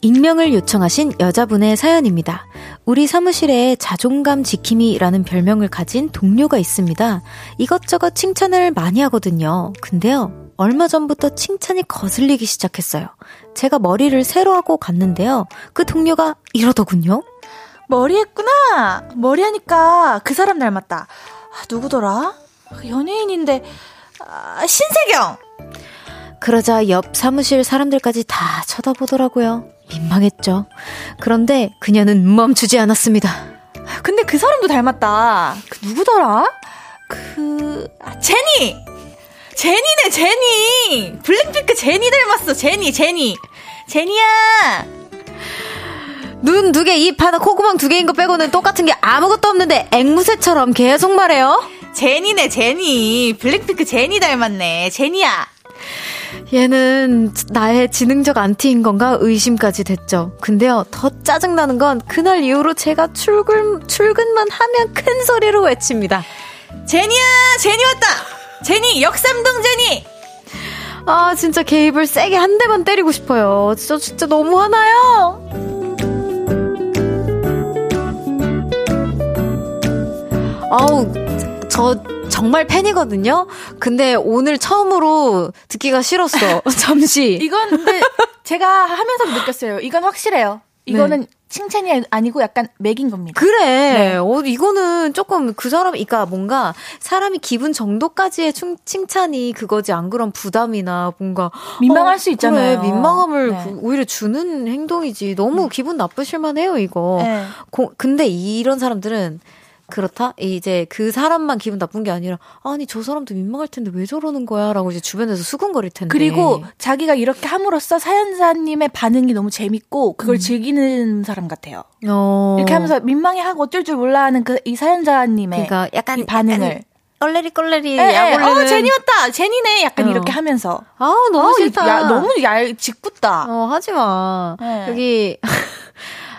익명을 요청하신 여자분의 사연입니다. 우리 사무실에 자존감 지킴이라는 별명을 가진 동료가 있습니다. 이것저것 칭찬을 많이 하거든요. 근데요, 얼마 전부터 칭찬이 거슬리기 시작했어요. 제가 머리를 새로 하고 갔는데요. 그 동료가 이러더군요. 머리 했구나! 머리 하니까 그 사람 닮았다. 아, 누구더라? 연예인인데 아, 신세경. 그러자 옆 사무실 사람들까지 다 쳐다보더라고요. 민망했죠. 그런데 그녀는 멈추지 않았습니다. 근데 그 사람도 닮았다. 그 누구더라? 그 아, 제니. 제니네 제니. 블랙핑크 제니 닮았어. 제니 제니. 제니야. 눈 두 개, 입 하나, 콧구멍 두 개인 거 빼고는 똑같은 게 아무것도 없는데 앵무새처럼 계속 말해요. 제니네 제니. 블랙핑크 제니 닮았네. 제니야. 얘는 나의 지능적 안티인 건가 의심까지 됐죠. 근데요, 더 짜증나는 건 그날 이후로 제가 출근, 출근만 하면 큰 소리로 외칩니다. 제니야! 제니 왔다! 제니! 역삼동 제니! 아, 진짜 개입을 세게 한 대만 때리고 싶어요. 진짜, 진짜 너무 화나요! 아우, 저 정말 팬이거든요? 근데 오늘 처음으로 듣기가 싫었어. 잠시. 이건 근데 제가 하면서 느꼈어요. 이건 확실해요. 이거는 네. 칭찬이 아니고 약간 맥인 겁니다. 그래. 네. 어, 이거는 조금 그 사람, 그러니까 뭔가 사람이 기분 정도까지의 칭찬이 그거지. 안 그런 부담이나 뭔가. 민망할 어, 수 있잖아요. 그래, 민망함을 네. 그, 오히려 주는 행동이지. 너무 음. 기분 나쁘실만 해요, 이거. 네. 고, 근데 이런 사람들은 그렇다? 이제 그 사람만 기분 나쁜 게 아니라, 아니, 저 사람도 민망할 텐데 왜 저러는 거야? 라고 이제 주변에서 수근거릴 텐데. 그리고 자기가 이렇게 함으로써 사연자님의 반응이 너무 재밌고, 그걸 음. 즐기는 사람 같아요. 어. 이렇게 하면서 민망해하고 어쩔 줄 몰라 하는 그 이 사연자님의 그러니까 약간 반응을. 약간 껄레리 껄레리 약올리는 어 제니 왔다 제니네 약간 어. 이렇게 하면서 아 너무 아, 싫다 야, 너무 얄 짓궂다 어 하지마 네. 여기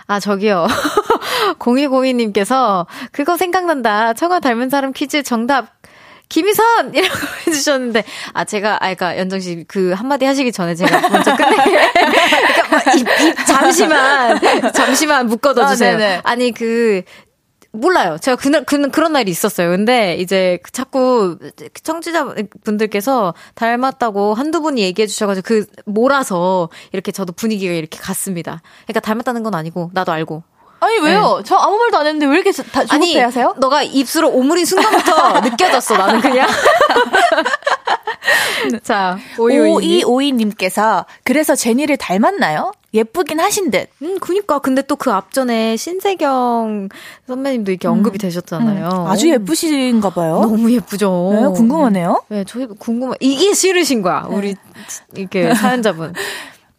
아, 저기요. 0202님께서 그거 생각난다. 청아 닮은 사람 퀴즈 정답. 김희선! 이라고 해주셨는데, 아, 제가, 아, 그니까, 연정 씨, 그, 한마디 하시기 전에 제가 먼저 끝내. 그니까, 뭐, 잠시만, 잠시만 묶어둬 주세요. 아, 아니, 그, 몰라요. 제가 그날, 그, 그런 날이 있었어요. 근데 이제 자꾸 청취자 분들께서 닮았다고 한두 분이 얘기해 주셔가지고 그 몰아서 이렇게 저도 분위기가 이렇게 갔습니다. 그러니까 닮았다는 건 아니고 나도 알고. 아니 왜요? 네. 저 아무 말도 안 했는데 왜 이렇게 다 조급해 하세요? 너가 입술을 오므린 순간부터 느껴졌어. 나는 그냥. 자, 오이오이님께서 그래서 제니를 닮았나요? 예쁘긴 하신 듯. 음, 그니까. 근데 또 그 앞전에 신세경 선배님도 이렇게 언급이 음, 되셨잖아요. 음, 아주 예쁘신가 봐요. 너무 예쁘죠. 네, 궁금하네요. 네, 저 궁금해. 이게 싫으신 거야. 네. 우리 이렇게 사연자분.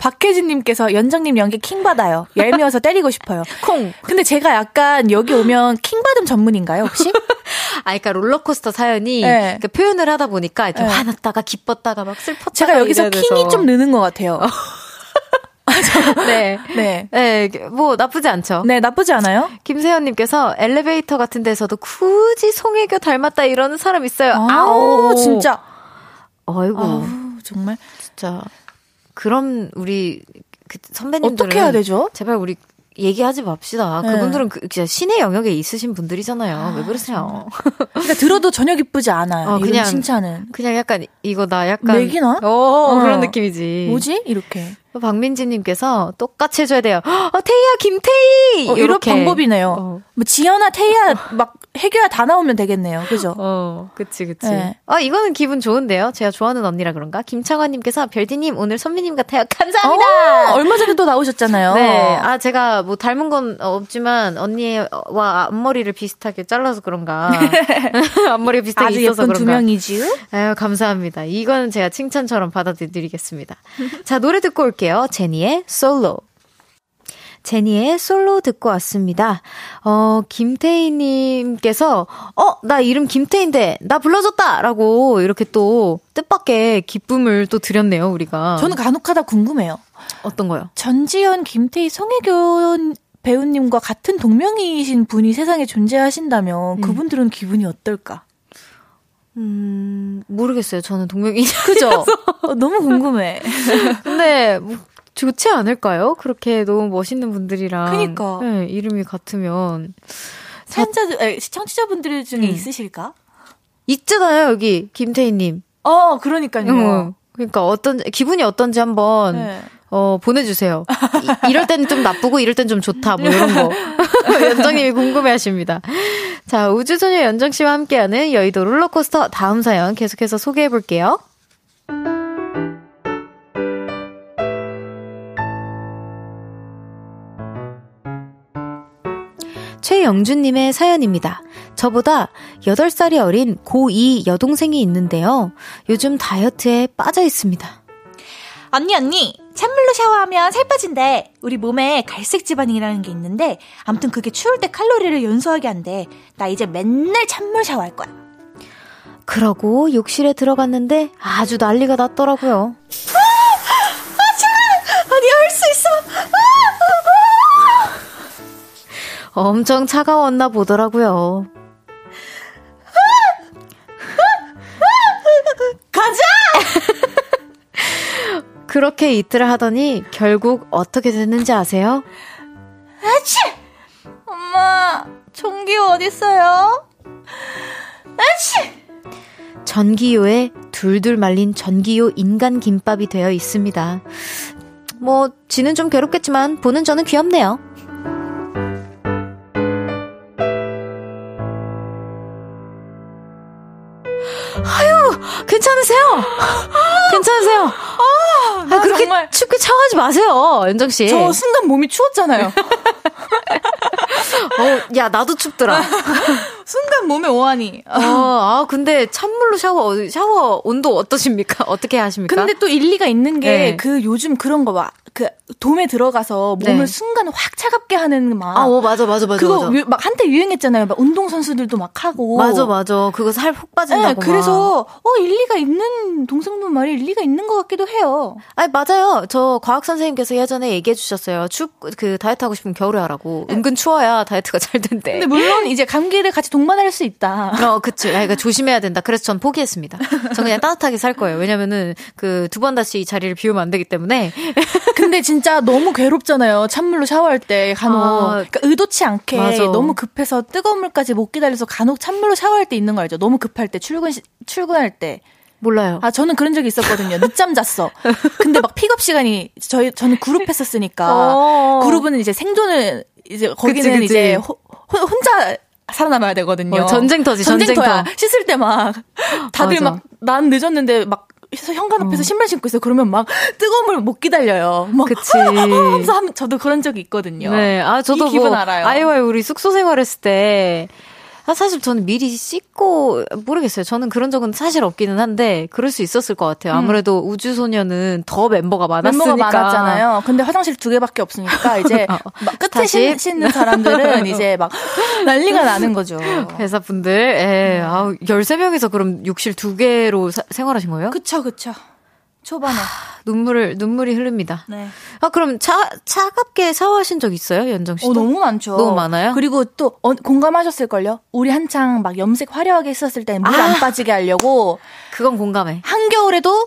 박혜진님께서 연정님 연기 킹 받아요. 얄미워서 때리고 싶어요. 콩. 근데 제가 약간 여기 오면 킹 받음 전문인가요 혹시? 아, 그러니까 롤러코스터 사연이 네. 그러니까 표현을 하다 보니까 이렇게 네. 화났다가 기뻤다가 막 슬펐다가 제가 여기서 킹이 좀 느는 것 같아요. 네. 네. 네. 뭐, 나쁘지 않죠. 네, 나쁘지 않아요. 김세현님께서 엘리베이터 같은 데서도 굳이 송혜교 닮았다 이러는 사람 있어요. 아, 아우, 진짜. 아이고. 아우, 정말. 진짜. 그럼 우리 그 선배님들은 어떻게 해야 되죠? 제발 우리 얘기하지 맙시다. 네. 그분들은 그, 진짜 신의 영역에 있으신 분들이잖아요. 아, 왜 그러세요? 그러니까 들어도 전혀 기쁘지 않아요. 어, 그냥 칭찬은. 그냥 약간 이거 나 약간 맥이나? 어, 어, 그런 느낌이지. 뭐지? 이렇게. 박민지님께서 똑같이 해줘야 돼요. 어, 태희야, 김태희! 어, 이런 방법이네요. 어. 뭐, 지연아, 태희야, 막, 해교야 다 나오면 되겠네요. 그죠? 어, 그치, 그치. 네. 아, 이거는 기분 좋은데요? 제가 좋아하는 언니라 그런가? 김창환님께서 별디님, 오늘 선배님 같아요. 감사합니다! 어, 얼마 전에 또 나오셨잖아요. 네. 아, 제가 뭐 닮은 건 없지만, 언니와 앞머리를 비슷하게 잘라서 그런가. 앞머리가 비슷하게 아주 있어서 예쁜 그런가. 두 명이지요? 아유, 감사합니다. 이거는 제가 칭찬처럼 받아들이겠습니다. 자, 노래 듣고 올게요. 들을게요. 제니의 솔로. 제니의 솔로 듣고 왔습니다. 어, 김태희님께서, 어, 나 이름 김태희인데, 나 불러줬다! 라고 이렇게 또 뜻밖의 기쁨을 또 드렸네요, 우리가. 저는 간혹 하다 궁금해요. 어떤 거요? 전지현, 김태희, 송혜교 배우님과 같은 동명이신 분이 세상에 존재하신다면 음. 그분들은 기분이 어떨까? 음, 모르겠어요. 저는 동명이인. 그죠? 어, 너무 궁금해. 근데, 뭐, 좋지 않을까요? 그렇게 너무 멋있는 분들이랑. 그니까. 네, 이름이 같으면. 사연자, 시청자분들 중에 음. 있으실까? 있잖아요, 여기, 김태희님. 어, 그러니까요. 응. 그러니까 어떤, 기분이 어떤지 한번. 네. 어, 보내주세요. 이, 럴 때는 좀 나쁘고 이럴 땐 좀 좋다, 뭐 이런 거. 연정님이 궁금해 하십니다. 자, 우주소녀 연정 씨와 함께하는 여의도 롤러코스터 다음 사연 계속해서 소개해 볼게요. 최영준님의 사연입니다. 저보다 8살이 어린 고2 여동생이 있는데요. 요즘 다이어트에 빠져 있습니다. 언니, 언니, 찬물로 샤워하면 살 빠진대. 우리 몸에 갈색 지방이라는 게 있는데, 아무튼 그게 추울 때 칼로리를 연소하게 한대. 나 이제 맨날 찬물 샤워할 거야. 그러고 욕실에 들어갔는데 아주 난리가 났더라고요. 아! 아, 차가! 아니, 할 수 있어! 아! 엄청 차가웠나 보더라고요. 가자! 그렇게 이틀을 하더니 결국 어떻게 됐는지 아세요? 아치! 엄마, 전기요 어딨어요? 아치! 전기요에 둘둘 말린 전기요 인간 김밥이 되어 있습니다. 뭐, 지는 좀 괴롭겠지만, 보는 저는 귀엽네요. 괜찮으세요? 괜찮으세요? 아, 아 그렇게 정말... 춥게 차가지 마세요, 연정 씨. 저 순간 몸이 추웠잖아요. 어, 야, 나도 춥더라. 순간 몸에 오하니. 어, 아, 근데 찬물로 샤워, 샤워 온도 어떠십니까? 어떻게 하십니까? 근데 또 일리가 있는 게, 네. 그 요즘 그런 거 막, 그 돔에 들어가서 몸을 네. 순간 확 차갑게 하는 막. 아, 어, 맞아, 맞아, 맞아. 그거 맞아. 유, 막 한때 유행했잖아요. 막 운동 선수들도 막 하고. 맞아, 맞아. 그거 살푹 빠진다고. 네, 그래서 어 일리가 있는 동생분 말이 일리가 있는 것 같기도 해요. 아, 맞아요. 저 과학 선생님께서 예전에 얘기해 주셨어요. 춥 그 다이어트 하고 싶으면 겨울에 하라고. 네. 은근 추워야 다이어트가 잘 된대. 근데 물론 이제 감기를 같이 동반할 수 있다. 어, 그치. 아, 그러니까 조심해야 된다. 그래서 전 포기했습니다. 전 그냥 따뜻하게 살 거예요. 왜냐면은 그 두 번 다시 이 자리를 비우면 안 되기 때문에. 근데 진짜 너무 괴롭잖아요. 찬물로 샤워할 때 간혹. 아, 그러니까 의도치 않게 맞아. 너무 급해서 뜨거운 물까지 못 기다려서 간혹 찬물로 샤워할 때 있는 거 알죠? 너무 급할 때 출근 출근할 때. 몰라요. 아, 저는 그런 적이 있었거든요. 늦잠 잤어. 근데 막 픽업 시간이 저희 저는 그룹 했었으니까 어. 그룹은 이제 생존을 이제 거기는 그치, 그치. 이제 호, 혼자 살아남아야 되거든요. 어, 전쟁터지, 전쟁터야. 전쟁터. 씻을 때 막 다들 막 난 늦었는데 막 현관 앞에서 어. 신발 신고 있어. 그러면 막 뜨거운 물 못 기다려요. 막 그치. 하면서 저도 그런 적이 있거든요. 네. 아, 저도 이 기분 뭐 알아요. 아이와이 우리 숙소 생활했을 때 아, 사실 저는 미리 씻고 모르겠어요. 저는 그런 적은 사실 없기는 한데 그럴 수 있었을 것 같아요. 음. 아무래도 음. 우주소녀는 더 멤버가 많았으니까. 멤버가 많았잖아요. 근데 화장실 두 개밖에 없으니까 이제 어, 막 끝에 씻, 씻는 사람들은 이제 막 난리가 나는 거죠. 회사분들. 예. 아, 13명이서 그럼 욕실 두 개로 사, 생활하신 거예요? 그쵸, 그쵸. 초반에 하, 눈물을 눈물이 흐릅니다. 네. 아 그럼 차 차갑게 샤워하신 적 있어요, 연정 씨? 어 너무 많죠. 너무 많아요. 그리고 또 어, 공감하셨을 걸요. 우리 한창 막 염색 화려하게 했었을 때 물안 아, 빠지게 하려고 그건 공감해. 한겨울에도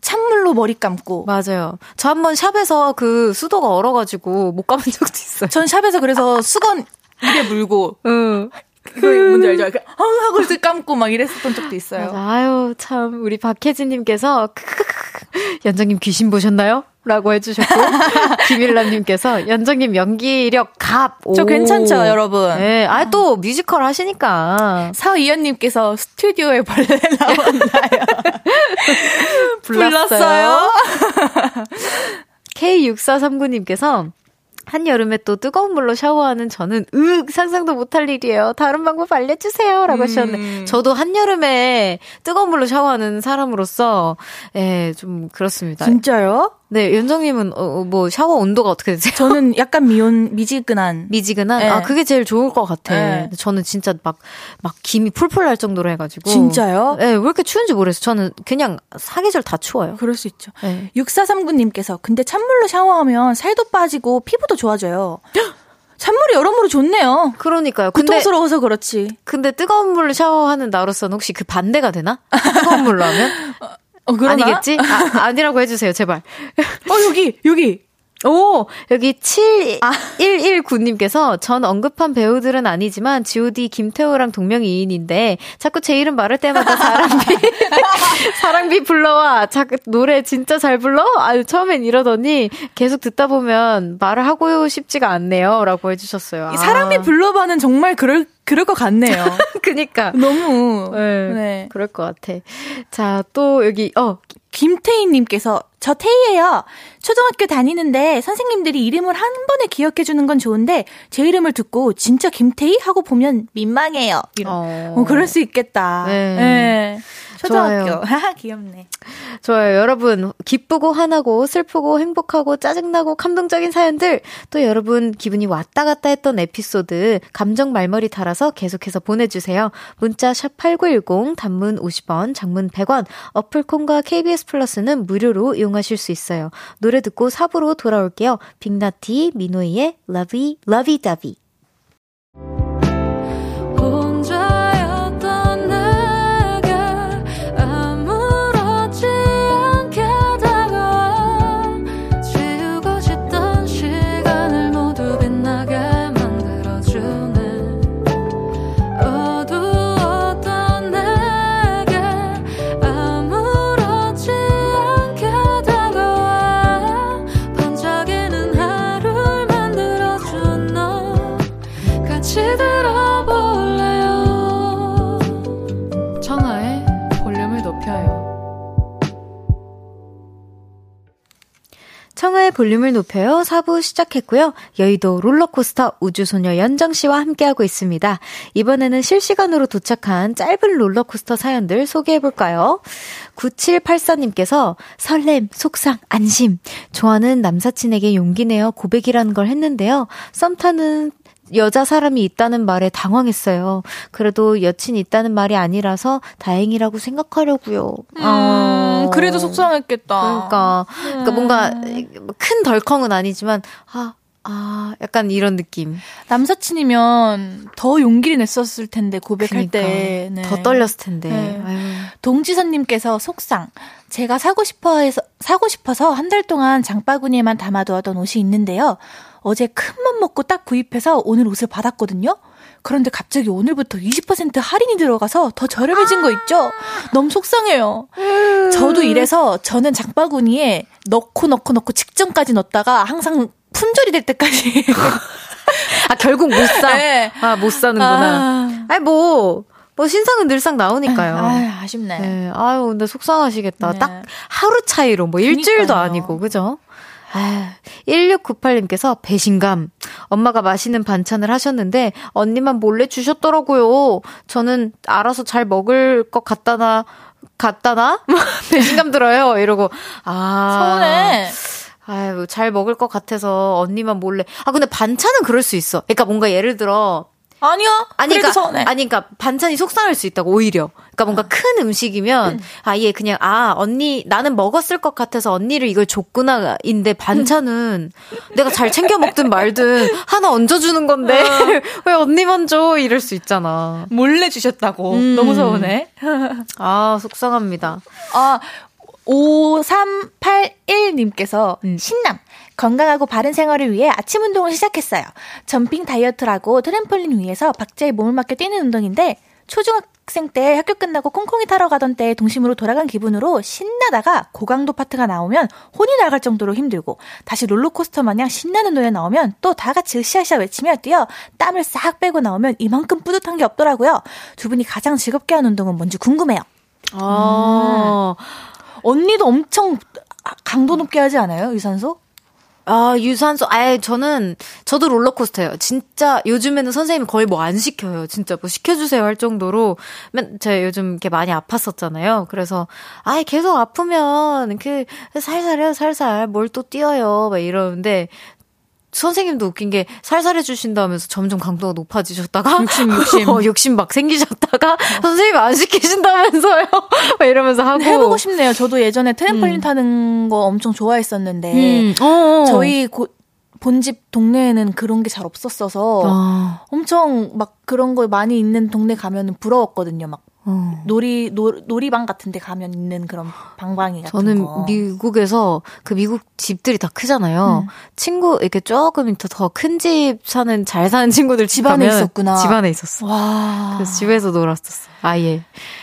찬물로 머리 감고. 맞아요. 저 한 번 샵에서 그 수도가 얼어가지고 못 감은 적도 있어요. 전 샵에서 그래서 수건 입에 물고. 응. 이거 뭔지 알죠? 이렇게 하고 이렇게 감고 막 이랬었던 적도 있어요. 아유 참 우리 박혜진님께서 연정님 귀신 보셨나요? 라고 해주셨고 김일란님께서 연정님 연기력 갑. 저 괜찮죠, 여러분. 네, 아또 뮤지컬 하시니까. 사이연님께서 스튜디오에 벌레 나왔나요? 불렀어요. K6439님께서 한여름에 또 뜨거운 물로 샤워하는 저는 윽 상상도 못할 일이에요. 다른 방법 알려주세요. 라고 음. 하셨는데 저도 한여름에 뜨거운 물로 샤워하는 사람으로서 예, 좀 그렇습니다. 진짜요? 네, 연정님은 어, 어, 뭐 샤워 온도가 어떻게 되세요? 저는 약간 미온 미지근한. 미지근한. 네. 아 그게 제일 좋을 것 같아. 네. 저는 진짜 막막 김이 풀풀 날 정도로 해가지고. 진짜요? 네, 왜 이렇게 추운지 모르겠어요. 저는 그냥 사계절 다 추워요. 그럴 수 있죠. 네. 6439님께서 근데 찬물로 샤워하면 살도 빠지고 피부도 좋아져요. 찬물이 여러모로 좋네요. 그러니까요. 근데, 고통스러워서 그렇지. 근데 뜨거운 물로 샤워하는 나로서는 혹시 그 반대가 되나? 뜨거운 물로 하면? 어, 그러나? 아니겠지? 아, 아니라고 해주세요, 제발. 어, 여기, 여기. 오, 여기 7119님께서 아. 전 언급한 배우들은 아니지만 GOD 김태호랑 동명이인인데 자꾸 제 이름 말할 때마다 사랑비 사랑비 불러와 자꾸 노래 진짜 잘 불러? 아유 처음엔 이러더니 계속 듣다 보면 말을 하고 싶지가 않네요 라고 해주셨어요. 아. 사랑비 불러봐는 정말 그럴 그럴 것 같네요. 그니까. 너무. 네, 네. 그럴 것 같아. 자, 또 여기, 어. 김태희님께서 저 태희예요. 초등학교 다니는데 선생님들이 이름을 한 번에 기억해 주는 건 좋은데 제 이름을 듣고 진짜 김태희 하고 보면 민망해요. 이런. 어, 어 그럴 수 있겠다. 네. 네. 초등학교. 귀엽네. 좋아요. 여러분, 기쁘고 화나고 슬프고 행복하고 짜증나고 감동적인 사연들, 또 여러분 기분이 왔다 갔다 했던 에피소드, 감정 말머리 달아서 계속해서 보내주세요. 문자 샵8910, 단문 50원, 장문 100원, 어플 콩과 KBS 플러스는 무료로 이용하실 수 있어요. 노래 듣고 4부로 돌아올게요. 빅나티, 미노이의 Lovey, Lovey Dovey. 청하의 볼륨을 높여요. 4부 시작했고요. 여의도 롤러코스터 우주소녀 연정씨와 함께하고 있습니다. 이번에는 실시간으로 도착한 짧은 롤러코스터 사연들 소개해볼까요? 9784님께서 설렘, 속상, 안심. 좋아하는 남사친에게 용기 내어 고백이라는 걸 했는데요. 썸 타는 여자 사람이 있다는 말에 당황했어요. 그래도 여친 있다는 말이 아니라서 다행이라고 생각하려고요. 음, 아, 그래도 속상했겠다. 그러니까, 그러니까 뭔가 음. 큰 덜컹은 아니지만 아. 아, 약간 이런 느낌. 남사친이면 더 용기를 냈었을 텐데, 고백할 그러니까, 때. 네. 더 떨렸을 텐데. 네. 동지선님께서 속상. 제가 사고 싶어 해서, 사고 싶어서 한 달 동안 장바구니에만 담아두었던 옷이 있는데요. 어제 큰맘 먹고 딱 구입해서 오늘 옷을 받았거든요. 그런데 갑자기 오늘부터 20% 할인이 들어가서 더 저렴해진 거 있죠? 너무 속상해요. 저도 이래서 저는 장바구니에 넣고 넣고 넣고 직전까지 넣었다가 항상 품절이 될 때까지. 아, 결국 못 사? 네. 아, 못 사는구나. 아. 아니, 뭐. 뭐 신상은 늘상 나오니까요. 아, 아쉽네. 네. 아유, 근데 속상하시겠다. 네. 딱 하루 차이로 뭐 일주일도 아니고, 그죠? 아, 1698님께서 배신감. 엄마가 맛있는 반찬을 하셨는데 언니만 몰래 주셨더라고요. 저는 알아서 잘 먹을 것 같다나 같다나 배신감 들어요. 이러고 아 서운해. 아유 잘 먹을 것 같아서 언니만 몰래. 아 근데 반찬은 그럴 수 있어. 그러니까 뭔가 예를 들어 아니요. 아니, 그러니까, 서운해. 아니, 그러니까 반찬이 속상할 수 있다고, 오히려. 그러니까 뭔가 큰 음식이면, 음. 아예 그냥, 아, 언니, 나는 먹었을 것 같아서 언니를 이걸 줬구나, 인데 반찬은 내가 잘 챙겨 먹든 말든 하나 얹어주는 건데, 어. 왜 언니만 줘? 이럴 수 있잖아. 몰래 주셨다고. 음. 너무 서운해. 아, 속상합니다. 아, 5381님께서 음. 신남. 건강하고 바른 생활을 위해 아침 운동을 시작했어요. jumping 다이어트라고 트램폴린 위에서 박자에 몸을 맞게 뛰는 운동인데 초중학생 때 학교 끝나고 콩콩이 타러 가던 때 동심으로 돌아간 기분으로 신나다가 고강도 파트가 나오면 혼이 나갈 정도로 힘들고 다시 롤러코스터 마냥 신나는 노래 나오면 또 다 같이 으쌰으쌰 외치며 뛰어 땀을 싹 빼고 나오면 이만큼 뿌듯한 게 없더라고요. 두 분이 가장 즐겁게 하는 운동은 뭔지 궁금해요. 아. 음. 언니도 엄청 강도 높게 하지 않아요? 유산소? 아, 유산소, 아예 저는, 저도 롤러코스터예요. 진짜 요즘에는 선생님이 거의 뭐 안 시켜요. 진짜 뭐 시켜주세요 할 정도로. 제가 요즘 이렇게 많이 아팠었잖아요. 그래서, 아예 계속 아프면, 그, 살살해요, 살살. 뭘 또 뛰어요. 막 이러는데, 선생님도 웃긴 게 살살 해 주신다 하면서 점점 강도가 높아지셨다가 욕심 욕심 어, 욕심 막 생기셨다가 어. 선생님 안 시키신다면서요 막 이러면서 하고 해보고 싶네요. 저도 예전에 트램펄린 음. 타는 거 엄청 좋아했었는데 음. 어, 어. 저희 고, 본집 동네에는 그런 게 잘 없었어서 아. 엄청 막 그런 거 많이 있는 동네 가면은 부러웠거든요. 막 어. 놀이 노, 놀이방 같은 데 가면 있는 그런 방방이 같은 저는 거. 미국에서 그 미국 집들이 다 크잖아요. 음. 친구 이렇게 조금 더 큰 집 사는 잘 사는 친구들 집 안에 있었구나. 집 안에 있었어. 와. 그래서 집에서 놀았었어. 아예.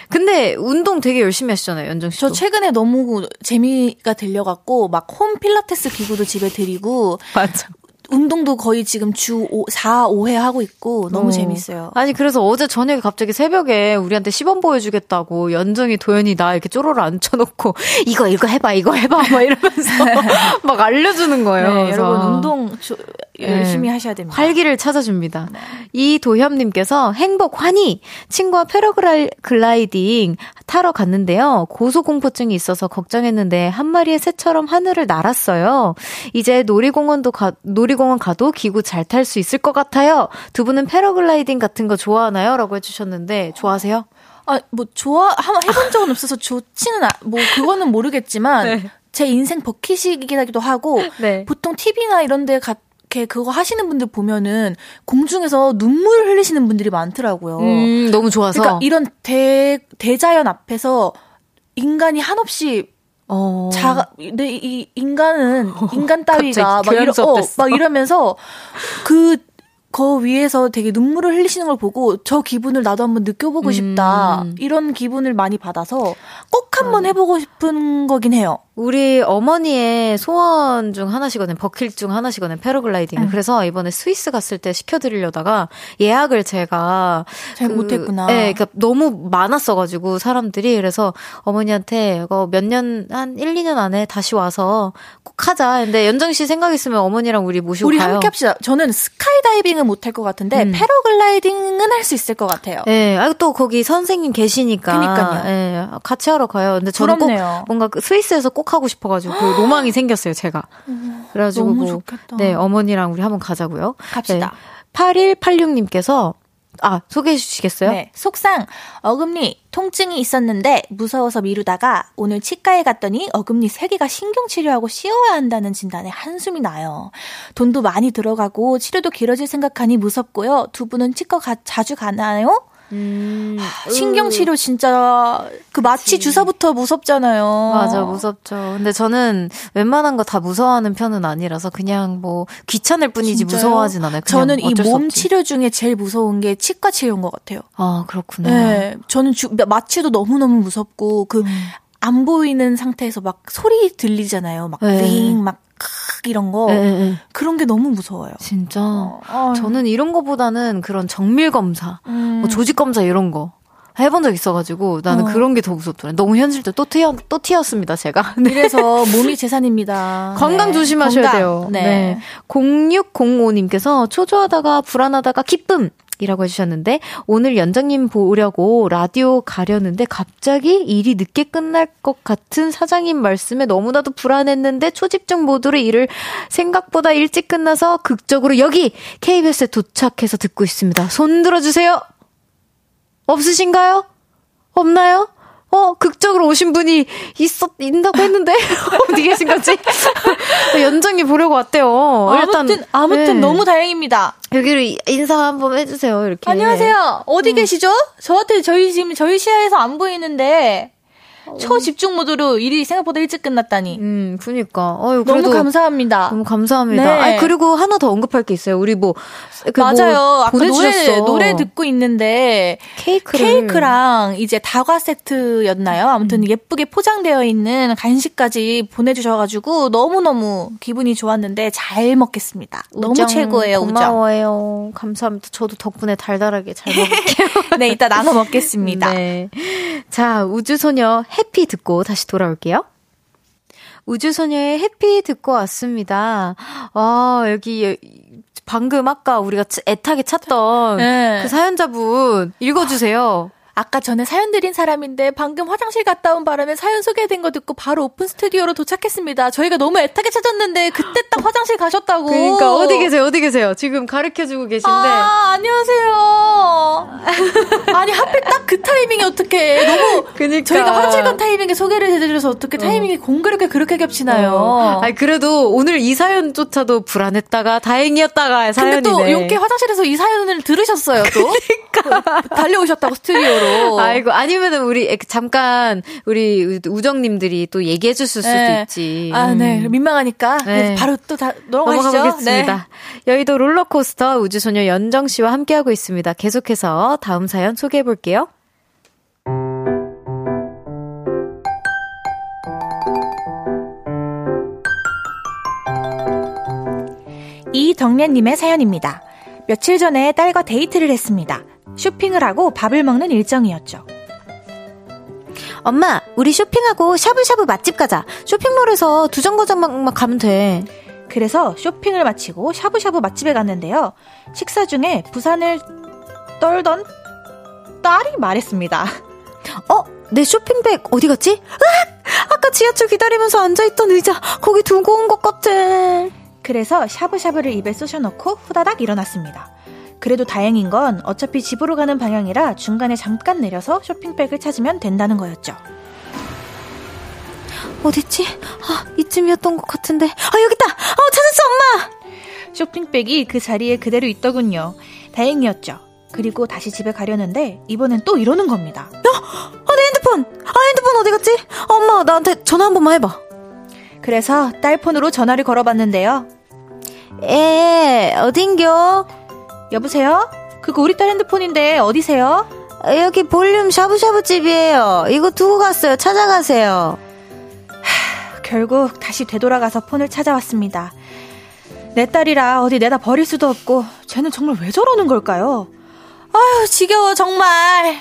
근데 운동 되게 열심히 하시잖아요, 연정 씨. 저 최근에 너무 재미가 들려갖고 막 홈 필라테스 기구도 집에 들이고 맞아. 운동도 거의 지금 주 5, 4, 5회 하고 있고 너무 어. 재밌어요. 아니 그래서 어제 저녁에 갑자기 새벽에 우리한테 시범 보여주겠다고 연정이 도연이 나 이렇게 쪼로를 앉혀놓고 이거 이거 해봐 이거 해봐 막 이러면서 막 알려주는 거예요. 네, 여러분 운동 조, 열심히 네. 하셔야 됩니다. 활기를 찾아줍니다. 네. 이도협님께서 행복 환희 친구와 패러글라이딩 타러 갔는데요. 고소공포증이 있어서 걱정했는데 한 마리의 새처럼 하늘을 날았어요. 이제 놀이공원도 가 놀이 공원 가도 기구 잘 탈 수 있을 것 같아요. 두 분은 패러글라이딩 같은 거 좋아하나요? 라고 해주셨는데 좋아하세요? 아, 뭐 좋아 한번 해본 적은 없어서 좋지는 아, 뭐 그거는 모르겠지만 네. 제 인생 버킷이기도 하고 네. 보통 TV나 이런 데 가, 이렇게 그거 하시는 분들 보면은 공중에서 눈물 흘리시는 분들이 많더라고요. 음, 너무 좋아서. 그러니까 이런 대 대자연 앞에서 인간이 한없이 어. 자가, 내, 이, 인간은, 인간 따위가, 막, 이러, 어, 막 이러면서, 그, 거 위에서 되게 눈물을 흘리시는 걸 보고 저 기분을 나도 한번 느껴보고 싶다. 음. 이런 기분을 많이 받아서 꼭 한번 음. 해보고 싶은 거긴 해요. 우리 어머니의 소원 중 하나시거든요. 버킷 중 하나시거든요. 패러글라이딩. 음. 그래서 이번에 스위스 갔을 때 시켜드리려다가 예약을 제가 잘 그, 못했구나. 네, 그러니까 너무 많았어가지고 사람들이 그래서 어머니한테 이거 몇 년 한 1, 2년 안에 다시 와서 꼭 하자. 근데 연정 씨 생각 있으면 어머니랑 우리 모시고 우리 가요. 함께 합시다. 저는 스카이다이빙은 못할 것 같은데 음. 패러글라이딩은 할 수 있을 것 같아요. 네, 아, 또 거기 선생님 계시니까. 그니까요. 네, 같이 하러 가요. 근데 저는 부럽네요. 꼭 뭔가 그 스위스에서 꼭꼭 하고 싶어가지고 그 로망이 생겼어요, 제가. 그래가지고 너무 좋겠다. 네 어머니랑 우리 한번 가자고요. 갑시다. 네, 8186님께서 아, 소개해 주시겠어요? 네. 속상, 어금니, 통증이 있었는데 무서워서 미루다가 오늘 치과에 갔더니 어금니 3개가 신경치료하고 씌워야 한다는 진단에 한숨이 나요. 돈도 많이 들어가고 치료도 길어질 생각하니 무섭고요. 두 분은 치과 가, 자주 가나요? 음, 신경 치료 진짜 그 마취 주사부터 무섭잖아요. 맞아, 무섭죠. 근데 저는 웬만한 거 다 무서워하는 편은 아니라서 그냥 뭐 귀찮을 뿐이지 진짜요? 무서워하진 않아요. 저는 이 몸 치료 중에 제일 무서운 게 치과 치료인 것 같아요. 아, 그렇구나. 네. 저는 주, 마취도 너무너무 무섭고 그안 음. 보이는 상태에서 막 소리 들리잖아요. 막 네. 윙, 막 이런 거 네, 네. 그런 게 너무 무서워요. 진짜. 어, 저는 이런 거보다는 그런 정밀 검사, 음. 뭐 조직 검사 이런 거 해본 적 있어가지고 나는 어. 그런 게 더 무섭더라고요. 너무 현실적 또 튀어 또 튀었습니다 제가. 네. 그래서 몸이 재산입니다. 건강 네. 조심하셔야 건강. 돼요. 네. 네. 0605님께서 초조하다가 불안하다가 기쁨. 이라고 해주셨는데, 오늘 연장님 보려고 라디오 가려는데 갑자기 일이 늦게 끝날 것 같은 사장님 말씀에 너무나도 불안했는데 초집중 모드로 일을 생각보다 일찍 끝나서 극적으로 여기 KBS에 도착해서 듣고 있습니다. 손 들어주세요! 없으신가요? 없나요? 어, 극적으로 오신 분이 있었, 있다고 했는데, 어디 계신 거지? 연정이 보려고 왔대요. 아무튼, 일단, 아무튼 네. 너무 다행입니다. 여기로 인사 한번 해주세요, 이렇게. 안녕하세요. 어디 음. 계시죠? 저한테 저희 지금 저희 시야에서 안 보이는데, 초집중 모드로 일이 생각보다 일찍 끝났다니. 음, 그니까. 어유 너무 감사합니다. 너무 감사합니다. 네. 아 그리고 하나 더 언급할 게 있어요. 우리 뭐, 그뭐 맞아요. 뭐 아까 노래, 노래 듣고 있는데. 케이크를. 케이크랑 이제 다과 세트였나요? 아무튼 음. 예쁘게 포장되어 있는 간식까지 보내주셔가지고 너무너무 기분이 좋았는데 잘 먹겠습니다. 너무 최고예요, 고마워요. 우정. 감사합니다. 저도 덕분에 달달하게 잘 먹을게요. 네, 이따 나눠 먹겠습니다. 네. 자, 우주소녀 해피 듣고 다시 돌아올게요. 우주소녀의 해피 듣고 왔습니다. 와, 여기, 방금 아까 우리가 애타게 찾던 네. 그 사연자분 읽어주세요. 아까 전에 사연 드린 사람인데 방금 화장실 갔다 온 바람에 사연 소개된 거 듣고 바로 오픈 스튜디오로 도착했습니다. 저희가 너무 애타게 찾았는데 그때 딱 화장실 가셨다고. 그러니까 어디 계세요? 어디 계세요? 지금 가르쳐 주고 계신데. 아, 안녕하세요. 아니 하필 딱 그 타이밍이 어떻게 너무 그러니까. 저희가 화장실 간 타이밍에 소개를 해 드려서 어떻게 타이밍이 어. 공교롭게 그렇게 겹치나요? 어. 아니 그래도 오늘 이 사연조차도 불안했다가 다행이었다가 사연이네. 근데 또 용케 화장실에서 이 사연을 들으셨어요, 또. 그러니까. 달려오셨다고 스튜디오로. 정도로. 아이고, 아니면은 우리 잠깐 우리 우정님들이 또 얘기해 줬을 수도 네. 있지. 아, 네. 음. 민망하니까. 네. 바로 또 다. 넘어가겠습니다. 네. 여의도 롤러코스터 우주소녀 연정 씨와 함께하고 있습니다. 계속해서 다음 사연 소개해 볼게요. 이덕래님의 사연입니다. 며칠 전에 딸과 데이트를 했습니다. 쇼핑을 하고 밥을 먹는 일정이었죠. 엄마, 우리 쇼핑하고 샤브샤브 맛집 가자. 쇼핑몰에서 두 정거장만 가면 돼. 그래서 쇼핑을 마치고 샤브샤브 맛집에 갔는데요. 식사 중에 부산을 떨던 딸이 말했습니다. 어? 내 쇼핑백 어디 갔지? 으악! 아까 지하철 기다리면서 앉아있던 의자 거기 두고 온 것 같아. 그래서 샤브샤브를 입에 쑤셔넣고 후다닥 일어났습니다. 그래도 다행인 건 어차피 집으로 가는 방향이라 중간에 잠깐 내려서 쇼핑백을 찾으면 된다는 거였죠. 어딨지? 아, 이쯤이었던 것 같은데. 아, 여깄다! 어, 찾았어, 엄마! 쇼핑백이 그 자리에 그대로 있더군요. 다행이었죠. 그리고 다시 집에 가려는데 이번엔 또 이러는 겁니다. 어, 어, 내 핸드폰! 아, 핸드폰 어디 갔지? 엄마, 나한테 전화 한 번만 해봐. 그래서 딸 폰으로 전화를 걸어봤는데요. 에, 어딘겨? 여보세요? 그거 우리 딸 핸드폰인데 어디세요? 여기 볼륨 샤브샤브 집이에요. 이거 두고 갔어요. 찾아가세요. 하, 결국 다시 되돌아가서 폰을 찾아왔습니다. 내 딸이라 어디 내다 버릴 수도 없고 쟤는 정말 왜 저러는 걸까요? 아유 지겨워 정말.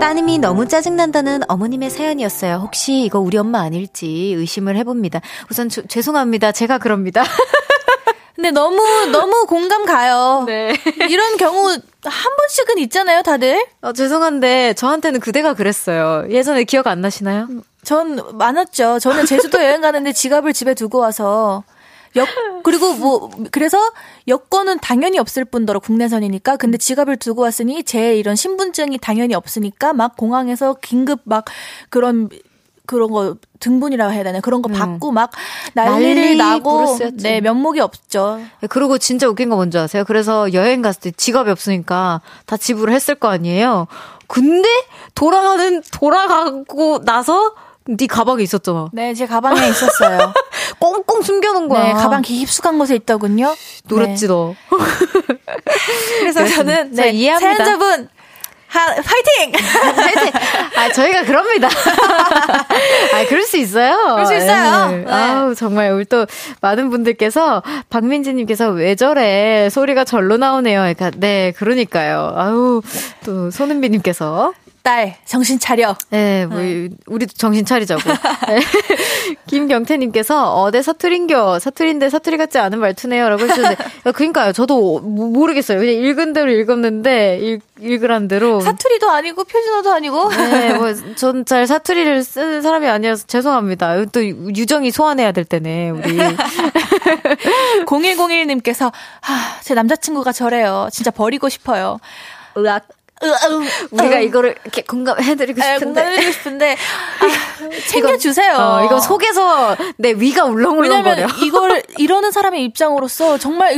따님이 너무 짜증난다는 어머님의 사연이었어요. 혹시 이거 우리 엄마 아닐지 의심을 해봅니다. 우선 저, 죄송합니다. 제가 그럽니다. 근데 너무 너무 공감 가요. 네. 이런 경우 한 번씩은 있잖아요, 다들. 어, 죄송한데 저한테는 그대가 그랬어요. 예전에 기억 안 나시나요? 전 많았죠. 저는 제주도 여행 가는데 지갑을 집에 두고 와서 여, 그리고 뭐 그래서 여권은 당연히 없을 뿐더러 국내선이니까 근데 지갑을 두고 왔으니 제 이런 신분증이 당연히 없으니까 막 공항에서 긴급 막 그런 그런 거 등본이라고 해야 되나 그런 거 음. 받고 막 난리를 나고 브루스였지. 네 면목이 없죠. 네, 그리고 진짜 웃긴 거 뭔지 아세요? 그래서 여행 갔을 때 지갑이 없으니까 다 지불을 했을 거 아니에요. 근데 돌아가는 돌아가고 나서 네 가방에 있었잖아. 네, 제 가방에 있었어요. 꽁꽁 숨겨놓은 거야. 네, 가방 깊숙한 곳에 있더군요. 노렸지 네. 너. 그래서 저는 네, 이해합니다. 사연자분 하, 파이팅! 파이팅! 아, 저희가 그럽니다. 아, 그럴 수 있어요. 그럴 수 있어요. 네. 네. 아우, 정말 우리 또 많은 분들께서 박민지님께서 왜 저래? 소리가 절로 나오네요. 그러니까, 네, 그러니까요. 아우, 또 손은비님께서 딸, 정신 차려. 네, 뭐, 네. 우리도 정신 차리자고. 네. 김경태님께서, 어, 내 사투리인겨. 사투리인데 사투리 같지 않은 말투네요. 라고 해주는데, 그니까요. 저도 모르겠어요. 그냥 읽은 대로 읽었는데, 읽, 읽으란 대로. 사투리도 아니고, 표준어도 아니고. 네, 뭐, 전 잘 사투리를 쓰는 사람이 아니라서 죄송합니다. 또 유정이 소환해야 될 때네, 우리. 0101님께서, 하, 제 남자친구가 저래요. 진짜 버리고 싶어요. 으악. 우리가 이거를 이렇게 공감해드리고 싶은데. 공감해드리고 싶은데. 아, 챙겨주세요. 어, 이거 속에서 내 위가 울렁울렁거려. 이걸 이러는 사람의 입장으로서 정말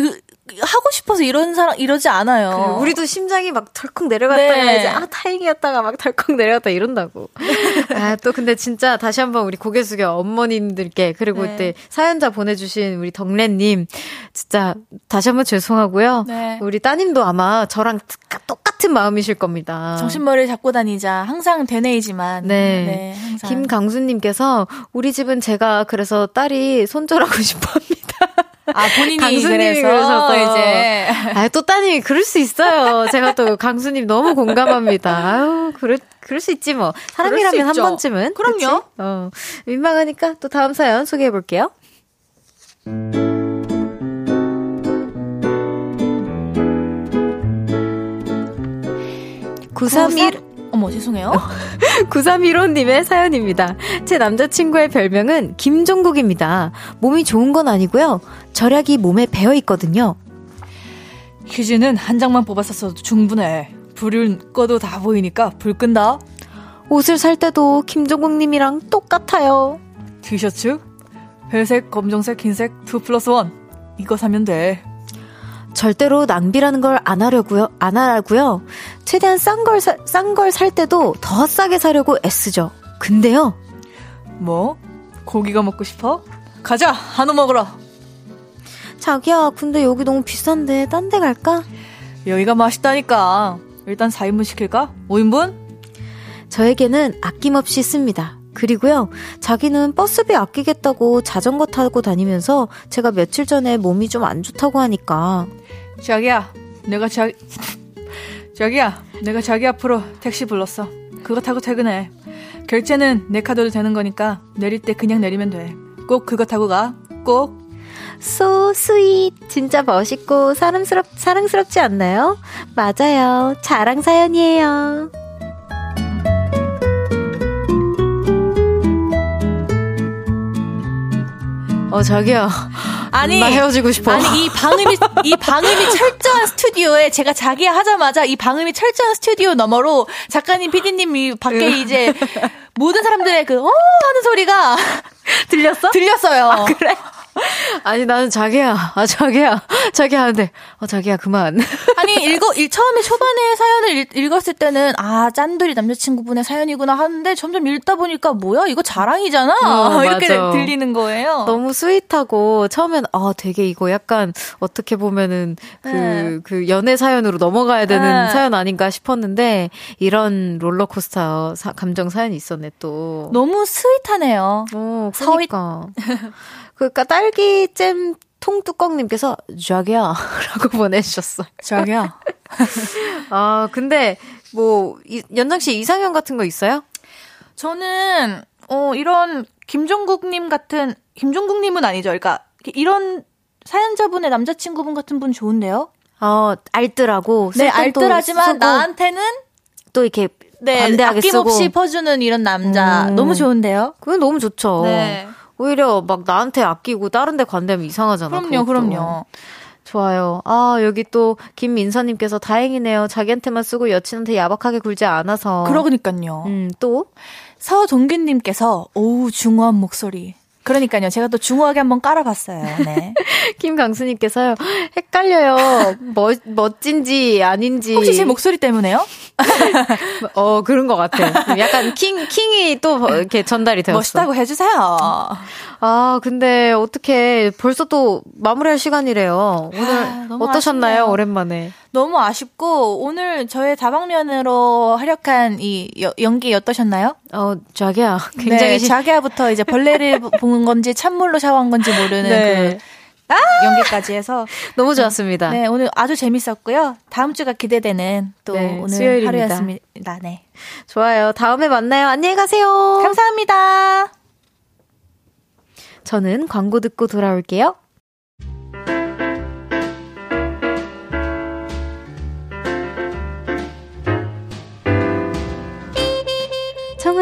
하고 싶어서 이런 사람 이러지 않아요. 그 우리도 심장이 막 덜컥 내려갔다가 네. 이제 아 다행이었다가 막 덜컥 내려갔다 이런다고. 아 또 근데 진짜 다시 한번 우리 고개 숙여 어머님들께 그리고 네. 이때 사연자 보내주신 우리 덕래님 진짜 다시 한번 죄송하고요. 네. 우리 따님도 아마 저랑 똑같 은 마음이실 겁니다. 정신머리를 잡고 다니자 항상 되뇌이지만. 네. 네 김강수님께서 우리 집은 제가 그래서 딸이 손절하고 싶어합니다. 아, 본인이 강수님이 그래서 이제. 아, 또 따님이 그럴 수 있어요. 제가 또 강수님 너무 공감합니다. 아유, 그럴, 그럴 수 있지 뭐. 사람이라면 한 번쯤은. 그럼요. 그치? 어. 민망하니까 또 다음 사연 소개해 볼게요. 931 어머, 죄송해요. 9315님의 사연입니다. 제 남자친구의 별명은 김종국입니다. 몸이 좋은 건 아니고요. 절약이 몸에 배어 있거든요. 휴지는 한 장만 뽑았었어도 충분해. 불을 꺼도 다 보이니까 불 끈다. 옷을 살 때도 김종국님이랑 똑같아요. 티셔츠? 회색, 검정색, 흰색, 2 플러스 1. 이거 사면 돼. 절대로 낭비라는 걸 안 하려고요. 안 하라고요. 최대한 싼 걸 싼 걸 살 때도 더 싸게 사려고 애쓰죠. 근데요. 뭐? 고기가 먹고 싶어? 가자. 한우 먹으러. 자기야, 근데 여기 너무 비싼데 딴 데 갈까? 여기가 맛있다니까. 일단 4인분 시킬까? 5인분? 저에게는 아낌없이 씁니다. 그리고요, 자기는 버스비 아끼겠다고 자전거 타고 다니면서 제가 며칠 전에 몸이 좀 안 좋다고 하니까. 자기야, 내가 자, 자기야, 내가 자기 앞으로 택시 불렀어. 그거 타고 퇴근해. 결제는 내 카드로 되는 거니까 내릴 때 그냥 내리면 돼. 꼭 그거 타고 가. 꼭. So sweet. 진짜 멋있고 사랑스럽, 사랑스럽지 않나요? 맞아요. 자랑 사연이에요. 어, 자기야. 아니. 나 헤어지고 싶어. 아니, 이 방음이, 이 방음이 철저한 스튜디오에 제가 자기야 하자마자 이 방음이 철저한 스튜디오 너머로 작가님, 피디님이 밖에 이제 모든 사람들의 그, 어, 하는 소리가 들렸어? 들렸어요. 아, 그래? 아니 나는 자기야, 아 자기야, 자기야 하는데, 어 자기야 그만. 아니 읽어, 일, 처음에 초반에 사연을 읽, 읽었을 때는 아 짠돌이 남자친구분의 사연이구나 하는데 점점 읽다 보니까 뭐야 이거 자랑이잖아 어, 이렇게 들리는 거예요. 너무 sweet하고 처음엔 아 되게 이거 약간 어떻게 보면은 그그 네. 그 연애 사연으로 넘어가야 되는 네. 사연 아닌가 싶었는데 이런 롤러코스터 사, 감정 사연이 있었네 또. 너무 sweet하네요. 어, 그러니까. 그러니까 딸기잼 통뚜껑님께서 자기야 라고 보내주셨어. 자기야. 아 근데 뭐 이, 연정 씨 이상형 같은 거 있어요? 저는 어 이런 김종국님 같은 김종국님은 아니죠. 그러니까 이런 사연자분의 남자친구분 같은 분 좋은데요? 어 알뜰하고 네 알뜰하지만 나한테는 또 이렇게 네, 관대하게 아낌없이 쓰고. 퍼주는 이런 남자 음. 너무 좋은데요? 그건 너무 좋죠. 네. 오히려 막 나한테 아끼고 다른 데 관대면 이상하잖아. 그럼요, 그것도. 그럼요. 좋아요. 아, 여기 또 김민서님께서 다행이네요. 자기한테만 쓰고 여친한테 야박하게 굴지 않아서. 그러니까요. 음, 또? 서동균님께서, 오우, 중후한 목소리. 그러니까요. 제가 또 중후하게 한번 깔아봤어요. 네. 김강수님께서요. 헷갈려요. 멋, 멋진지 아닌지. 혹시 제 목소리 때문에요? 어, 그런 것 같아. 약간 킹, 킹이 또 이렇게 전달이 되었어. 멋있다고 해주세요. 아, 근데 어떻게 벌써 또 마무리할 시간이래요. 오늘 아, 어떠셨나요? 아쉽네요. 오랜만에. 너무 아쉽고 오늘 저의 다방면으로 활약한 이 여, 연기 어떠셨나요? 어, 자기야. 굉장히 네, 자기야부터 이제 벌레를 본 건지 찬물로 샤워한 건지 모르는 네. 그 아! 연기까지 해서 너무 좋았습니다. 네, 오늘 아주 재밌었고요. 다음 주가 기대되는 또 네, 오늘 수요일입니다. 하루였습니다. 네. 좋아요. 다음에 만나요. 안녕히 가세요. 감사합니다. 저는 광고 듣고 돌아올게요.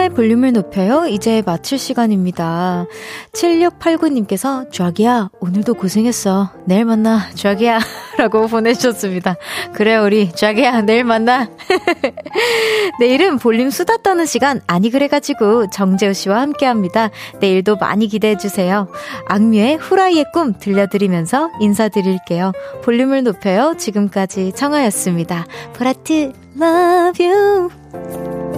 청하의 볼륨을 높여요. 이제 마칠 시간입니다. 7689님께서 쫙이야, 오늘도 고생했어. 내일 만나, 쫙이야. 라고 보내주셨습니다. 그래, 우리 쫙이야, 내일 만나. 내일은 볼륨 수다 떠는 시간 아니 그래가지고 정재우 씨와 함께 합니다. 내일도 많이 기대해주세요. 악뮤의 후라이의 꿈 들려드리면서 인사드릴게요. 볼륨을 높여요. 지금까지 청하였습니다. 보라트, love you.